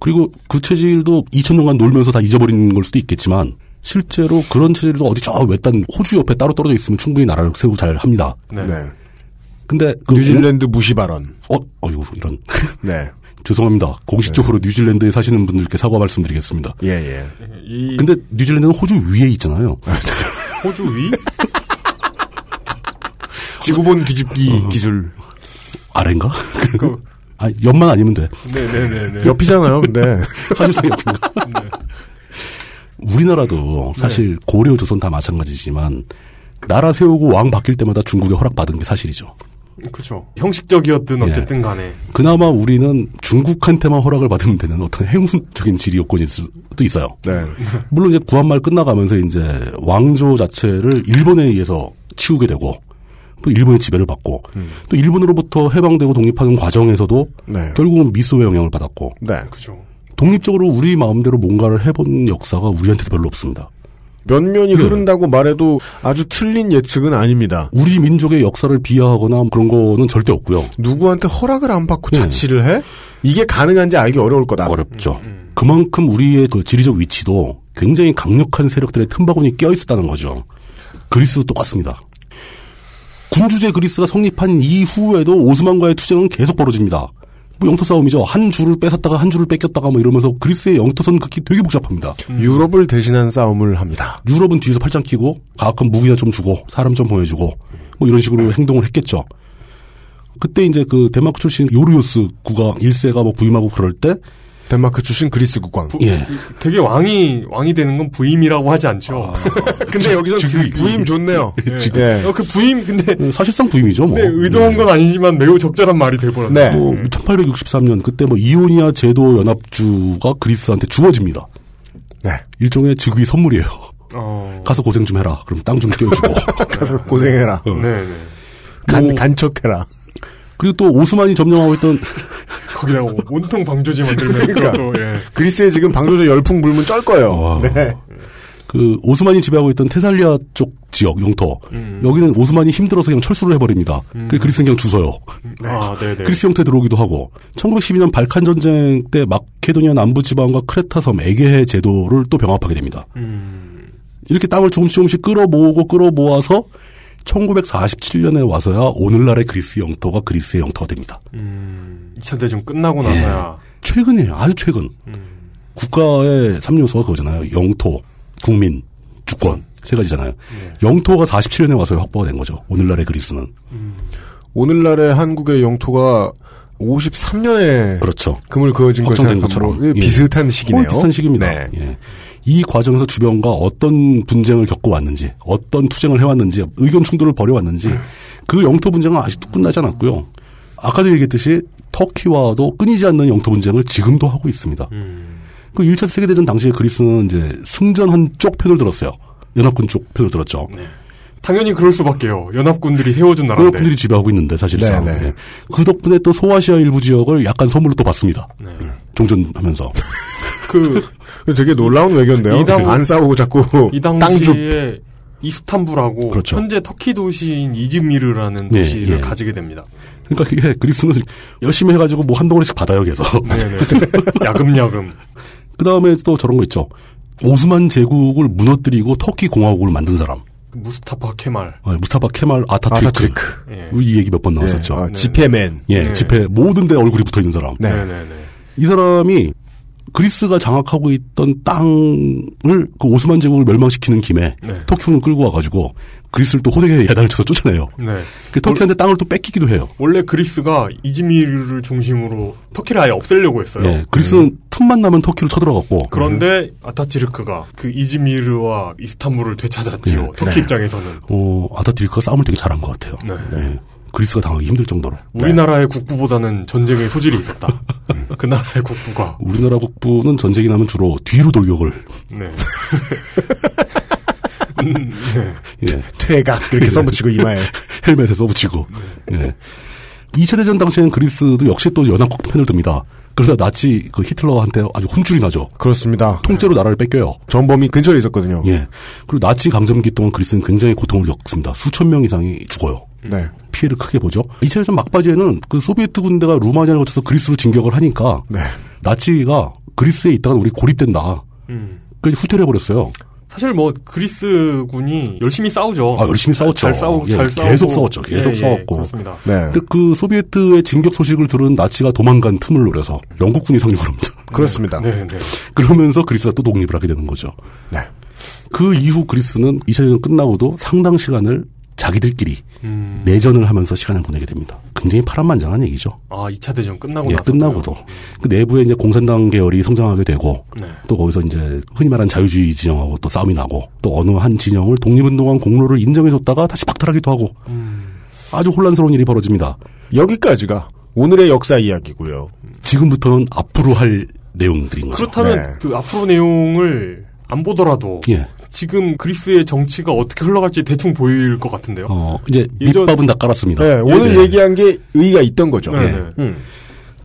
그리고 그 체질도 2000년간 놀면서 다 잊어버린 걸 수도 있겠지만 실제로 그런 체질도 어디 저 외딴 호주 옆에 따로 떨어져 있으면 충분히 나라를 세우고 잘 합니다. 네. 네. 근데 그 뉴질랜드 무시 발언. 어, 어이구 이런. 네. 죄송합니다. 공식적으로 뉴질랜드에 사시는 분들께 사과 말씀드리겠습니다. 예, 예. 이 근데 뉴질랜드는 호주 위에 있잖아요. 호주 위? 지구본 뒤집기 기술. 아래인가? 그, 아, 옆만 아니면 돼. 네네네네. 옆이잖아요, 근데. 사실상 옆인가? 우리나라도 사실 고려 조선 다 마찬가지지만 나라 세우고 왕 바뀔 때마다 중국에 허락받은 게 사실이죠. 그죠. 형식적이었든 예. 어쨌든 간에. 그나마 우리는 중국한테만 허락을 받으면 되는 어떤 행운적인 지리 요건일 수도 있어요. 네. 물론 이제 구한말 끝나가면서 이제 왕조 자체를 일본에 의해서 치우게 되고 또 일본의 지배를 받고 또 일본으로부터 해방되고 독립하는 과정에서도 네. 결국은 미소의 영향을 받았고 네. 그죠. 독립적으로 우리 마음대로 뭔가를 해본 역사가 우리한테도 별로 없습니다. 면면이 흐른다고 말해도 아주 틀린 예측은 아닙니다. 우리 민족의 역사를 비하하거나 그런 거는 절대 없고요. 누구한테 허락을 안 받고 자치를 해? 이게 가능한지 알기 어려울 거다. 어렵죠. 그만큼 우리의 그 지리적 위치도 굉장히 강력한 세력들의 틈바구니 껴 있었다는 거죠. 그리스도 똑같습니다. 군주제 그리스가 성립한 이후에도 오스만과의 투쟁은 계속 벌어집니다. 뭐 영토 싸움이죠. 한 줄을 뺏었다가 한 줄을 뺏겼다가 뭐 이러면서 그리스의 영토선 극히 되게 복잡합니다. 유럽을 대신한 싸움을 합니다. 유럽은 뒤에서 팔짱 끼고 가끔 무기나 좀 주고 사람 좀 보내주고 뭐 이런 식으로 행동을 했겠죠. 그때 이제 그 덴마크 출신 요르요스 국왕 1세가 뭐 부임하고 그럴 때 덴마크 출신 그리스 국왕. 예. 되게 왕이 왕이 되는 건 부임이라고 하지 않죠. 근데 여기서 지금 부임 좋네요. 예. 예. 어, 그 부임 근데 사실상 부임이죠. 뭐. 근데 의도한 건 아니지만 매우 적절한 말이 돼버렸네. 네. 뭐 1863년 그때 뭐 이오니아 제도 연합주가 그리스한테 주어집니다. 네. 일종의 즉위 선물이에요. 어. 가서 고생 좀 해라. 그럼 땅 좀 떼어주고. 가서 고생해라. 어. 네네. 간, 뭐- 간척해라. 그리고 또 오스만이 점령하고 있던 거기다가 뭐 온통 방조제 만들면 그러니까. 그것도 예. 그리스에 지금 방조제 열풍 불면 쩔 거예요. 네. 그 오스만이 지배하고 있던 테살리아 쪽 지역 영토 음. 여기는 오스만이 힘들어서 그냥 철수를 해버립니다. 그래서 그리스는 그냥 주서요. 아, 네네. 그리스 형태 들어오기도 하고 1912년 발칸 전쟁 때 마케도니아 남부 지방과 크레타 섬 에게해 제도를 또 병합하게 됩니다. 음. 이렇게 땅을 조금씩 조금씩 끌어모으고 끌어모아서 1947년에 와서야 오늘날의 그리스 영토가 그리스의 영토가 됩니다. 음. 2차 대전 끝나고 나서야 최근이에요. 아주 최근. 국가의 3요소가 그거잖아요. 영토, 국민, 주권. 세 가지잖아요. 영토가 47년에 와서 확보가 된 거죠. 오늘날의 그리스는. 오늘날의 한국의 영토가 53년에 그렇죠. 금을 그어진 것처럼 것처럼. 예. 비슷한 시기네요. 비슷한 시기입니다. 네. 예. 이 과정에서 주변과 어떤 분쟁을 겪어왔는지, 어떤 투쟁을 해왔는지, 의견 충돌을 벌여왔는지, 그 영토 분쟁은 아직도 끝나지 않았고요. 아까도 얘기했듯이 터키와도 끊이지 않는 영토 분쟁을 지금도 하고 있습니다. 그 1차 세계대전 당시에 그리스는 이제 승전 한 쪽 편을 들었어요. 연합군 쪽 편을 들었죠. 당연히 그럴 수밖에요. 연합군들이 세워준 나라인데. 연합군들이 지배하고 있는데 사실상. 네, 네. 예. 그 덕분에 또 소아시아 일부 지역을 약간 선물로 또 받습니다. 네. 종전하면서. 그 되게 놀라운 외교인데요. 이 당- 안 싸우고 자꾸 이. 당시에 이스탄불하고 그렇죠. 현재 터키 도시인 이즈미르라는 예, 도시를 예. 가지게 됩니다. 그러니까 이게 그리스는 열심히 해가지고 뭐한 덩어리씩 받아요, 계속. 네네. 야금야금. 그 다음에 또 저런 거 있죠. 오스만 제국을 무너뜨리고 터키 공화국을 만든 사람. 그 무스타파 케말. 어, 무스타파 케말. 아타투르크. 예. 이 얘기 몇 번 나왔었죠. 예, 아, 지폐맨. 예, 네. 집회 모든 데 얼굴이 붙어 있는 사람. 네. 네네네. 이 사람이 그리스가 장악하고 있던 땅을 그 오스만 제국을 멸망시키는 김에 네. 터키군을 끌고 와가지고 그리스를 또 호되게 야단을 쳐서 쫓아내요. 네. 그 터키한테 땅을 또 뺏기기도 해요. 원래 그리스가 이즈미르를 중심으로 터키를 아예 없애려고 했어요. 예, 그리스는 틈만 나면 터키로 쳐들어갔고. 그런데 아타티르크가 그 이즈미르와 이스탄불을 되찾았지요. 네. 터키 네. 입장에서는. 어, 아타투르크가 싸움을 되게 잘한 것 같아요. 네. 예, 그리스가 당하기 힘들 정도로. 우리나라의 국부보다는 전쟁의 소질이 있었다. 그 나라의 국부가. 우리나라 국부는 전쟁이 나면 주로 뒤로 돌격을. 네. 음, 네. 예. 퇴각 이렇게 써붙이고 이마에. 헬멧에 써붙이고. 예. 2차 대전 당시에는 그리스도 역시 또 연합국 편을 듭니다. 그래서 나치 그 히틀러한테 아주 혼쭐이 나죠. 그렇습니다. 통째로 나라를 뺏겨요. 전범이 근처에 있었거든요. 예. 그리고 나치 강점기 동안 그리스는 굉장히 고통을 겪습니다. 수천 명 이상이 죽어요. 네. 피해를 크게 보죠. 2차 대전 막바지에는 그 소비에트 군대가 루마니아를 거쳐서 그리스로 진격을 하니까 네. 나치가 그리스에 있다가 우리 고립된다. 음. 그래서 후퇴를 해버렸어요. 사실 뭐 그리스 군이 열심히 싸우죠. 아, 열심히 싸웠죠. 잘 싸우고 예, 잘 싸우고 계속 싸웠죠. 계속 예, 예, 싸웠고. 그렇습니다. 네. 근데 그 소비에트의 진격 소식을 들은 나치가 도망간 틈을 노려서 영국군이 상륙을 합니다. 그렇습니다. 네, 네. 그러면서 그리스가 또 독립을 하게 되는 거죠. 네. 그 이후 그리스는 2차 대전 끝나고도 상당 시간을 자기들끼리 음. 내전을 하면서 시간을 보내게 됩니다. 굉장히 파란만장한 얘기죠. 아, 2차 대전 끝나고 예, 나서 끝나고도 그 내부에 이제 공산당 계열이 성장하게 되고 네. 또 거기서 이제 흔히 말하는 자유주의 진영하고 또 싸움이 나고 또 어느 한 진영을 독립운동한 공로를 인정해줬다가 다시 박탈하기도 하고 아주 혼란스러운 일이 벌어집니다. 여기까지가 오늘의 역사 이야기고요. 지금부터는 앞으로 할 내용들인 거죠. 그렇다면 네. 그 앞으로 내용을 안 보더라도 예. 지금 그리스의 정치가 어떻게 흘러갈지 대충 보일 것 같은데요. 어, 이제 예전- 밑밥은 다 깔았습니다. 네, 오늘 예. 얘기한 게 의의가 있던 거죠. 네, 예. 네. 음.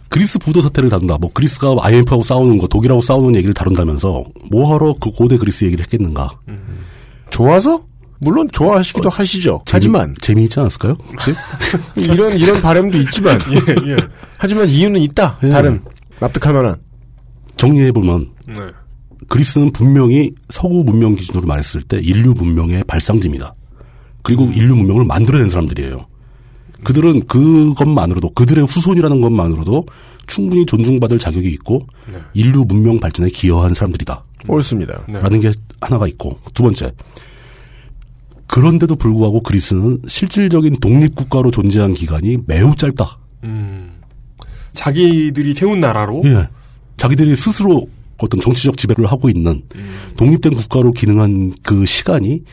그리스 부도 사태를 다룬다. 뭐 그리스가 IMF하고 싸우는 거, 독일하고 싸우는 얘기를 다룬다면서 뭐하러 그 고대 그리스 얘기를 했겠는가? 좋아서? 물론 좋아하시기도 하시죠. 하지만 재미, 있지 않았을까요? 혹시? 이런 이런 바람도 있지만 예, 예. 하지만 이유는 있다. 예. 다른 납득할 만한. 정리해 보면 네. 그리스는 분명히 서구 문명 기준으로 말했을 때 인류 문명의 발상지입니다. 그리고 인류 문명을 만들어낸 사람들이에요. 그들은 그것만으로도 그들의 후손이라는 것만으로도 충분히 존중받을 자격이 있고 네. 인류 문명 발전에 기여한 사람들이다. 옳습니다. 네. 라는 게 하나가 있고 두 번째 그런데도 불구하고 그리스는 실질적인 독립국가로 존재한 기간이 매우 짧다. 음. 자기들이 세운 나라로 예. 자기들이 스스로 어떤 정치적 지배를 하고 있는 독립된 국가로 기능한 그 시간이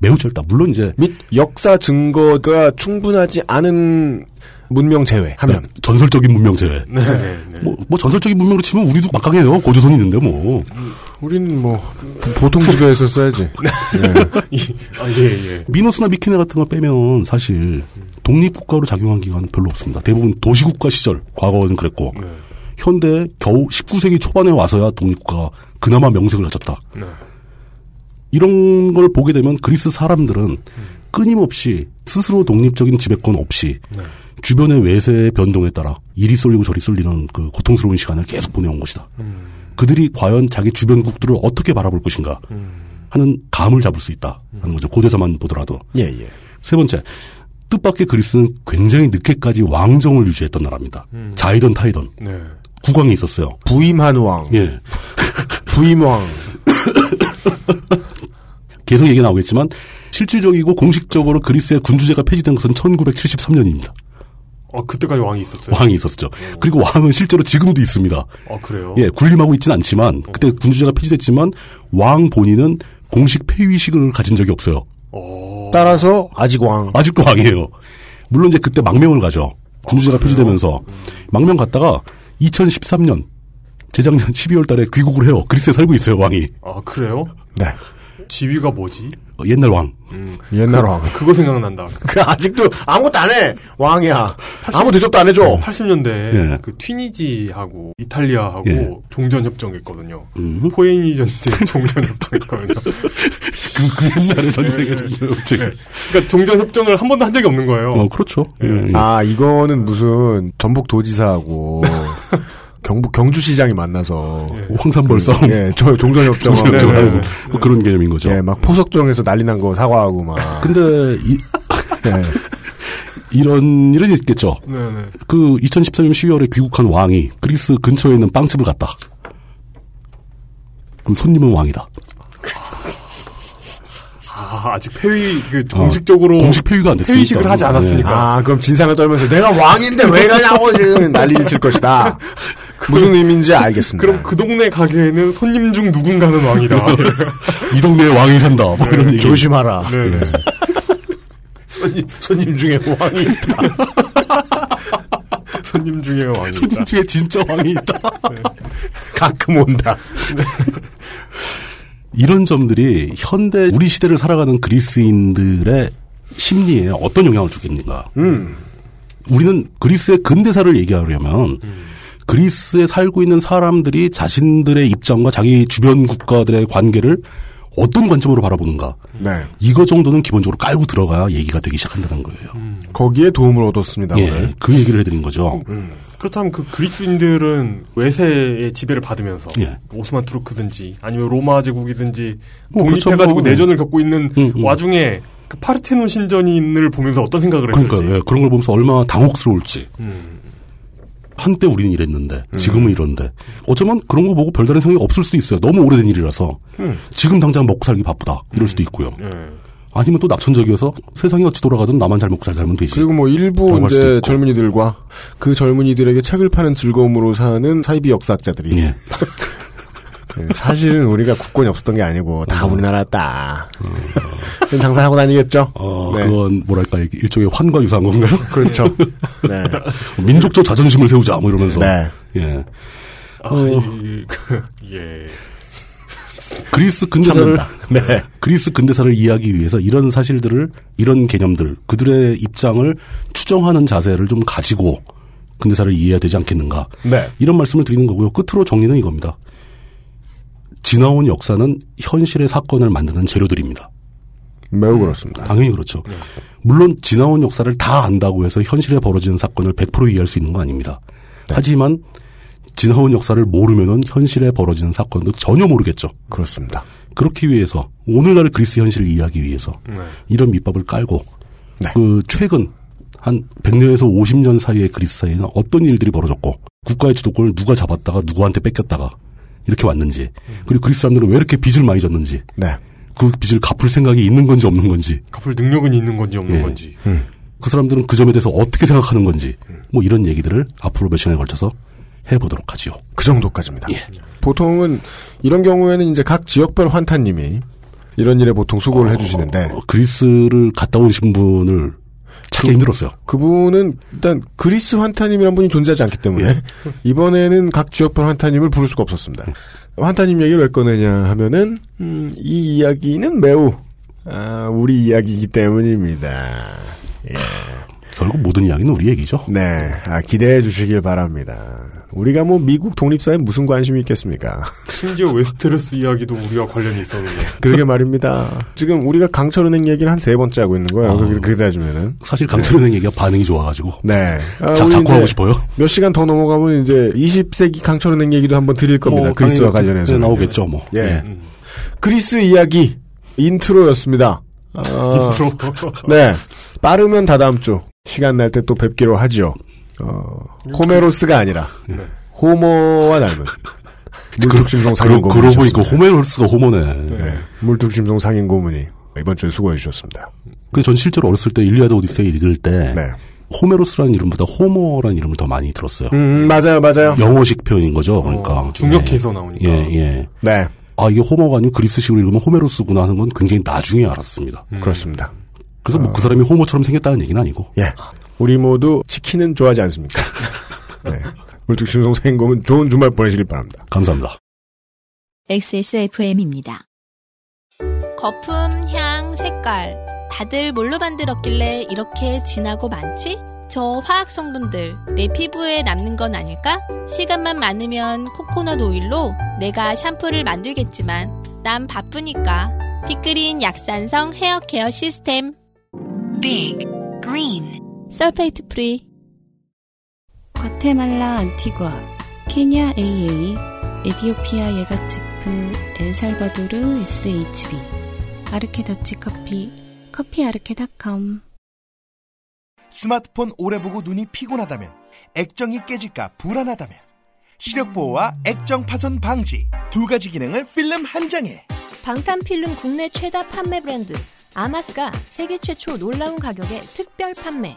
매우 짧다. 물론 이제 및 역사 증거가 충분하지 않은 문명 제외 하면 전설적인 문명 제외. 네, 네, 네. 뭐, 뭐 전설적인 문명으로 치면 우리도 막강해요. 고조선이 있는데 뭐. 우리는 뭐 보통 집에서 써야지. 이- 아, 예, 예. 미노스나 미키네 같은 거 빼면 사실 독립국가로 작용한 기간 별로 없습니다. 대부분 도시국가 시절 과거는 그랬고 네. 현대 겨우 19세기 초반에 와서야 독립국가 그나마 명색을 가졌다. 네. 이런 걸 보게 되면 그리스 사람들은 끊임없이 스스로 독립적인 지배권 없이 네. 주변의 외세의 변동에 따라 이리 쏠리고 저리 쏠리는 그 고통스러운 시간을 계속 보내온 것이다. 음. 그들이 과연 자기 주변국들을 어떻게 바라볼 것인가 음. 하는 감을 잡을 수 있다 하는 거죠. 고대사만 보더라도. 예, 예. 세 번째, 뜻밖의 그리스는 굉장히 늦게까지 왕정을 유지했던 나라입니다. 음. 자이던 타이던 네. 국왕이 있었어요. 부임한 왕, 예. 부임왕. 계속 얘기 나오겠지만 실질적이고 공식적으로 그리스의 군주제가 폐지된 것은 1973년입니다. 어, 그때까지 왕이 있었어요. 왕이 있었죠. 그리고 왕은 실제로 지금도 있습니다. 어, 그래요? 예, 군림하고 있지는 않지만 그때 군주제가 폐지됐지만 왕 본인은 공식 폐위식을 가진 적이 없어요. 어. 따라서 아직 왕. 아직도 왕이에요. 물론 이제 그때 망명을 가죠. 군주제가 폐지되면서 망명 갔다가 2013년 재작년 12월 달에 귀국을 해요. 그리스에 살고 있어요, 왕이. 아, 그래요? 네. 지위가 뭐지? 어, 옛날 왕. 음. 옛날 그, 왕. 그거 생각난다. 그 아직도 아무것도 안 해. 왕이야. 아무 대접도 안 해줘. 80년대 예. 그 튀니지하고 이탈리아하고 예. 종전 협정했거든요. 음. 포에니 전쟁 종전 협정했거든요. 그, 그 옛날에 전쟁에 네. 전쟁. 네. 그러니까 종전 협정을 한 번도 한 적이 없는 거예요. 어, 그렇죠. 예, 예. 아, 이거는 무슨 전북 도지사하고 경북 경주시장이 만나서 황산벌 싸움. 예, 저 종전협정 종전협정하고 네, 네. 뭐 그런 개념인 거죠. 예, 막 포석정에서 난리 난 거 사과하고 막. 근데 이, 예. 이런 일은 있겠죠. 네네. 그 2014년 12월에 귀국한 왕이 그리스 근처에 있는 빵집을 갔다. 그럼 손님은 왕이다. 아, 아직 폐위 그 공식적으로 어, 공식 폐위가 안 됐으니까. 폐위식을 하지 않았으니까. 아, 그럼 진상을 떨면서 내가 왕인데 왜 이러냐고 지금 난리를 칠 것이다. 무슨 의미인지 알겠습니다. 그럼 그 동네 가게에는 손님 중 누군가는 왕이다. 이 동네에 왕이 산다. 뭐 이런 얘기. 조심하라. 네. 네. 손님, 손님 중에 왕이 있다. 손님 중에 왕이다. 손님 중에 진짜 왕이 있다. 가끔 온다. 이런 점들이 현대 우리 시대를 살아가는 그리스인들의 심리에 어떤 영향을 주겠는가. 음. 우리는 그리스의 근대사를 얘기하려면 그리스에 살고 있는 사람들이 자신들의 입장과 자기 주변 국가들의 관계를 어떤 관점으로 바라보는가. 네. 이거 정도는 기본적으로 깔고 들어가야 얘기가 되기 시작한다는 거예요. 거기에 도움을 얻었습니다, 예, 오늘. 그 얘기를 해드린 거죠. 그렇다면 그 그리스인들은 외세의 지배를 받으면서 예. 오스만 투르크든지 아니면 로마 제국이든지 뭐 독립해가지고 그렇죠, 뭐. 내전을 겪고 있는 음, 음. 와중에 그 파르테논 신전인을 보면서 어떤 생각을 했을지. 그러니까 예, 그런 걸 보면서 얼마나 당혹스러울지. 음. 한때 우리는 이랬는데 지금은 이런데 어쩌면 그런 거 보고 별다른 생각이 없을 수도 있어요. 너무 오래된 일이라서 음. 지금 당장 먹고 살기 바쁘다 이럴 수도 있고요. 예. 아니면 또 낙천적이어서 세상이 어찌 돌아가든 나만 잘 먹고 잘 살면 되지. 그리고 뭐 일부 이제. 젊은이들과 그 젊은이들에게 책을 파는 즐거움으로 사는 사이비 역사학자들이 예. 사실은 우리가 국권이 없었던 게 아니고 다 우리나라였다. 그럼 장사를 하고 다니겠죠? 어, 네. 그건 뭐랄까 일종의 환과 유사한 건가요? 그렇죠. 네. 민족적 자존심을 세우자 뭐 이러면서. 네. 예. 아, 어. 이, 그, 예. 그리스 근대사를. 네. 그리스 근대사를 이해하기 위해서 이런 사실들을 이런 개념들 그들의 입장을 추정하는 자세를 좀 가지고 근대사를 이해해야 되지 않겠는가 네. 이런 말씀을 드리는 거고요 끝으로 정리는 이겁니다 지나온 역사는 현실의 사건을 만드는 재료들입니다 매우 그렇습니다. 당연히 그렇죠 물론 지나온 역사를 다 안다고 해서 현실에 벌어지는 사건을 100% 이해할 수 있는 거 아닙니다 하지만 지나온 역사를 모르면은 현실에 벌어지는 사건도 전혀 모르겠죠. 그렇습니다. 그렇기 위해서 오늘날의 그리스 현실을 이해하기 위해서 네. 이런 밑밥을 깔고 네. 그 최근 한 100년에서 50년 사이의 그리스 사이에는 어떤 일들이 벌어졌고 국가의 주도권을 누가 잡았다가 누구한테 뺏겼다가 이렇게 왔는지 그리고 그리스 사람들은 왜 이렇게 빚을 많이 졌는지 네. 그 빚을 갚을 생각이 있는 건지 없는 건지 갚을 능력은 있는 건지 없는 예. 건지. 그 사람들은 그 점에 대해서 어떻게 생각하는 건지 뭐 이런 얘기들을 앞으로 몇 시간에 걸쳐서 해보도록 하지요. 그 정도까지입니다. 예. 보통은 이런 경우에는 이제 각 지역별 환타님이 이런 일에 보통 수고를 해주시는데 어, 그리스를 갔다 오신 분을 찾기 힘들었어요. 그분은 일단 그리스 환타님이란 분이 존재하지 않기 때문에 예. 이번에는 각 지역별 환타님을 부를 수가 없었습니다. 환타님 얘기를 왜 꺼내냐 하면은 음, 이 이야기는 매우 아, 우리 이야기이기 때문입니다. 예. 결국 모든 이야기는 우리 얘기죠. 네, 아, 기대해 주시길 바랍니다. 우리가 뭐 미국 독립사에 무슨 관심이 있겠습니까? 심지어 웨스테로스 이야기도 우리와 관련이 있었는데. 그러게 말입니다. 지금 우리가 강철은행 얘기를 한 세 번째 하고 있는 거예요. 아. 그렇게, 그렇게 따지면은. 사실 강철은행 얘기가 반응이 좋아가지고 네. 아, 자, 자꾸 하고 싶어요. 몇 시간 더 넘어가면 이제 20세기 강철은행 얘기도 한번 드릴 겁니다. 뭐, 그리스와 관련해서. 네, 나오겠죠, 뭐. 예. 네. 그리스 이야기 intro였습니다. 아, 인트로. 네. 빠르면 다 다음 주 시간 날 때 또 뵙기로 하지요. 어, 호메로스가 아니라 네. 호모와 닮은 물뚝심송 상인 그러, 그러고 보니까. 호메로스가 호모네. 네. 물뚝심송 상인 고문이 이번 주에 수고해 주셨습니다. 근데 전 실제로 어렸을 때 일리아드 오디세이 읽을 때 네. 호메로스라는 이름보다 호모라는 이름을 더 많이 들었어요. 음, 맞아요, 맞아요. 영어식 표현인 거죠. 그러니까 어, 중역해서 나오니까. 예, 예. 네. 아 이게 호모가 아니고 그리스식으로 읽으면 호메로스구나 하는 건 굉장히 나중에 알았습니다. 음. 그렇습니다. 그래서 뭐 그 사람이 호모처럼 생겼다는 얘기는 아니고. 예. 우리 모두 치킨은 좋아하지 않습니까? 네. 물뚝심송 고문 좋은 주말 보내시길 바랍니다. 감사합니다. XSFM입니다. 거품, 향, 색깔. 다들 뭘로 만들었길래 이렇게 진하고 많지? 저 화학 성분들 내 피부에 남는 건 아닐까? 시간만 많으면 코코넛 오일로 내가 샴푸를 만들겠지만 난 바쁘니까 빅그린 약산성 hair care system Big Green sulfate free 과테말라 안티과, 케냐 AA, 에디오피아 예가체프, 엘살바도르 SHB, 아르케 더치 커피, 커피 아르케닷컴. 스마트폰 오래 보고 눈이 피곤하다면 액정이 깨질까 불안하다면 시력 보호와 액정 파손 방지 두 가지 기능을 필름 한 장에 방탄 필름 국내 최다 판매 브랜드 아마스가 세계 최초 놀라운 가격에 특별 판매.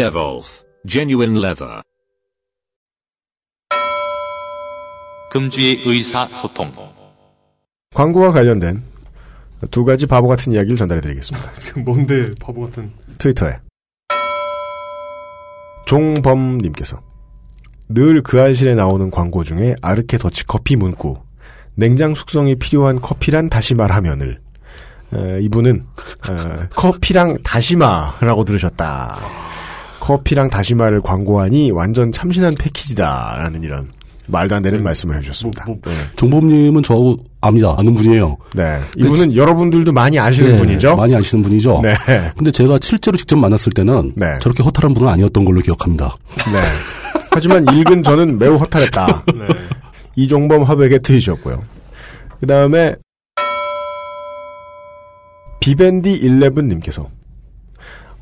Devolf Genuine Leather. 금주의 의사소통. 광고와 관련된 두 가지 바보 같은 이야기를 전달해 드리겠습니다. 뭔데 바보 같은. 트위터에 종범님께서 늘 그 알실에 나오는 광고 중에 아르케 더치 커피 문구 냉장 숙성이 필요한 커피란 다시 말하면을 에, 이분은 에, 커피랑 다시마라고 들으셨다. 커피랑 다시마를 광고하니 완전 참신한 패키지다라는 이런 말도 안 되는 말씀을 해주셨습니다. 네. 종범님은 저하고 압니다. 아는 분이에요. 네. 이분은 여러분들도 많이 아시는 네, 분이죠? 많이 아시는 분이죠. 네. 근데 제가 실제로 직접 만났을 때는 저렇게 허탈한 분은 아니었던 걸로 기억합니다. 네. 하지만 읽은 저는 매우 허탈했다. 이종범 화백의 트윗이었고요. 그 다음에 비밴디 11님께서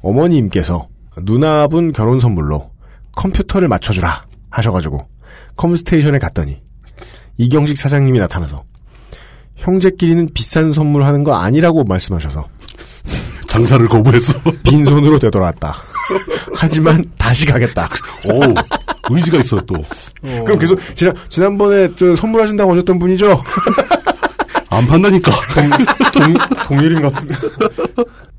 어머님께서 누나분 결혼 선물로 컴퓨터를 맞춰주라 하셔가지고 컴스테이션에 갔더니 이경식 사장님이 나타나서 형제끼리는 비싼 선물 하는 거 아니라고 말씀하셔서 장사를 거부해서 빈손으로 되돌아왔다. 하지만 다시 가겠다. 오 의지가 있어 또. 그럼 계속 지난 지난번에 저 선물하신다고 하셨던 분이죠? 안 판다니까. 동, 동일인 같은.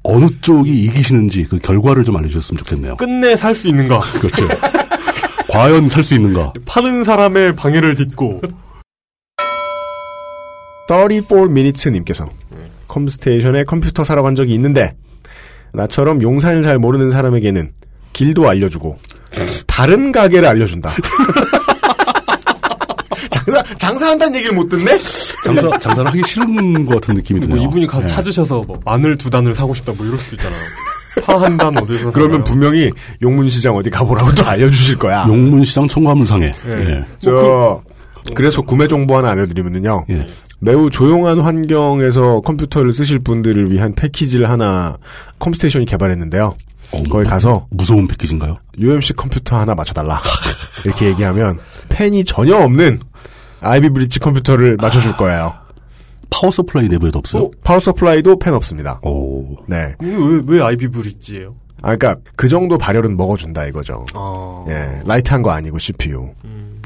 어느 쪽이 이기시는지 그 결과를 좀 알려주셨으면 좋겠네요. 끝내 살 수 있는가? 그렇죠. 과연 살 수 있는가? 파는 사람의 방해를 딛고 34minutes님께서 컴스테이션에 컴퓨터 사러 간 적이 있는데 나처럼 용산을 잘 모르는 사람에게는 길도 알려주고 다른 가게를 알려준다. 장사 장사한다는 얘기를 못 듣네? 장사 장사를 하기 싫은 것 같은 느낌이 뭐 드네요. 이분이 가서 네. 찾으셔서 뭐 마늘 두 단을 사고 싶다 뭐 이럴 수도 있잖아요. 파한단 어디서 그러면 분명히 용문시장 어디 가보라고 또 알려주실 거야. 용문시장 청과물상에. 네. 저 그래서 구매 정보 하나 알려드리면요. 예. 매우 조용한 환경에서 컴퓨터를 쓰실 분들을 위한 패키지를 하나 컴스테이션이 개발했는데요. 거기 가서 무소음 패키지인가요? UMC 컴퓨터 하나 맞춰달라 이렇게 얘기하면 팬이 전혀 없는 Ivy Bridge 컴퓨터를 맞춰줄 거예요. power supply 내부에도 없어요? power supply도 팬 없습니다. 오. 네. 왜, 왜 아이비 브릿지예요? 아, 그니까, 그 정도 발열은 먹어준다, 이거죠. 아. 예, light한 거 아니고, CPU.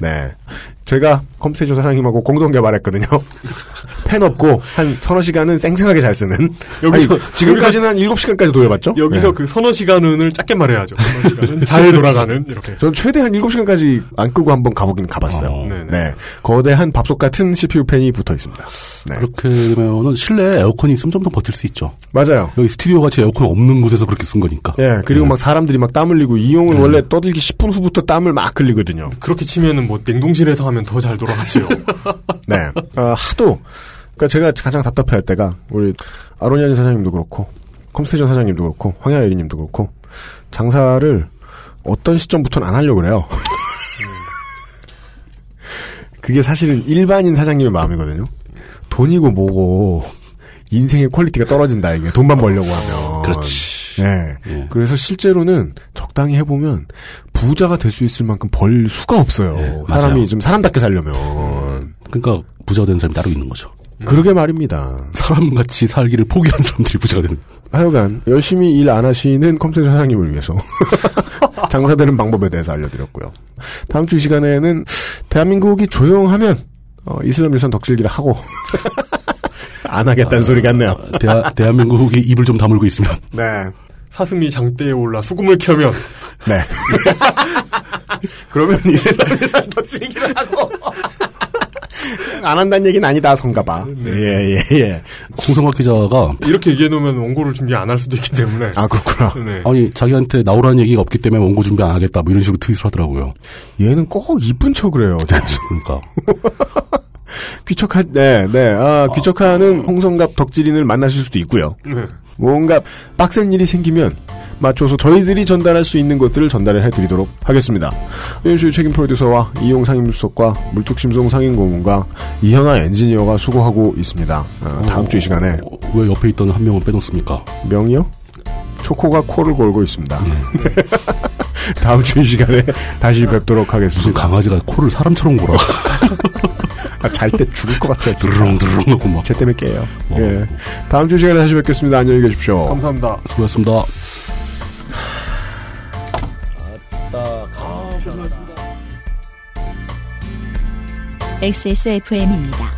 네. 제가 컴스테이션 사장님하고 공동 개발했거든요. 팬 없고, 한 서너 시간은 쌩쌩하게 잘 쓰는. 여기서- 아니, 지금까지는 한 7시간까지 돌려봤죠? 여기서 네. 그 서너 시간을 짧게 말해야죠. 서너 시간은 잘 돌아가는 이렇게. 전 최대 한 7시간까지 안 끄고 한번 가보긴 가봤어요. 네네. 네. 거대한 밥솥 같은 CPU 팬이 붙어 있습니다. 네. 그렇게 되면은 실내에 에어컨이 있으면 좀 더 버틸 수 있죠. 맞아요. 여기 스튜디오 같이 에어컨 없는 곳에서 그렇게 쓴 거니까. 예, 그리고 막 사람들이 막 땀 흘리고 이용을 원래 떠들기 10분 후부터 땀을 막 흘리거든요. 그렇게 치면은 뭐 냉동실에서 하면 더 잘 돌아가죠. 네. 어, 하도, 그니까 제가 가장 답답해 할 때가, 우리, 아로니아니 사장님도 그렇고, 컴스테이션 사장님도 그렇고, 황야의 이리 님도 그렇고, 장사를 어떤 시점부터는 안 하려고 그래요. 그게 사실은 일반인 사장님의 마음이거든요. 돈이고 뭐고, 인생의 quality가 떨어진다, 이게. 돈만 벌려고 하면. 그렇지. 네. 예. 그래서 실제로는 적당히 해보면, 부자가 될 수 있을 만큼 벌 수가 없어요. 예, 사람이. 좀 사람답게 살려면. 그러니까 부자가 되는 사람이 따로 있는 거죠. 그러게 말입니다. 사람같이 살기를 포기한 사람들이 부자가 되는. 하여간 열심히 일 안 하시는 컴퓨터 사장님을 위해서 장사되는 방법에 대해서 알려드렸고요. 다음 주이 시간에는 대한민국이 조용하면 어, 이슬람 유산 덕질기를 하고 안 하겠다는 소리 같네요. 대하, 대한민국이 입을 좀 다물고 있으면. 네. 사슴이 장대에 올라 수금을 켜면 네. 그러면 이슬람 유산 덕질기를 하고 안 한다는 얘기는 아니다, 성가봐. 예, 예, 예. 홍성학 기자가 이렇게 얘기해 놓으면 원고를 준비 안 할 수도 있기 때문에. 아, 그렇구나. 네. 아니 자기한테 나오라는 얘기가 없기 때문에 원고 준비 안 하겠다 뭐 이런 식으로 트윗을 하더라고요. 얘는 꼭 이쁜 척을 해요. 그러니까 귀척한, 네, 네. 아, 귀척하는 홍성갑 덕질인을 만나실 수도 있고요. 네. 뭔가 빡센 일이 생기면 맞춰서 저희들이 전달할 수 있는 것들을 전달을 해드리도록 하겠습니다. 유현수의 책임 프로듀서와 이용 상임수석과 물뚝심송 상임고문과 이현아 엔지니어가 수고하고 있습니다. 아, 다음 주 이 시간에 왜 옆에 있던 한 명은 빼놓습니까? 명이요? 초코가 코를 골고 있습니다. 다음 주이 시간에 다시 뵙도록 무슨 하겠습니다. 강아지가 코를 사람처럼 골아. 아, 잘때 죽을 것 같아요. 드르렁 드르렁 하고 막. 쟤 때문에 깨요. 어. 예. 다음 주이 시간에 다시 뵙겠습니다. 안녕히 계십시오. 감사합니다. 수고하셨습니다. XSFM입니다.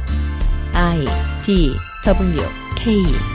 I D W K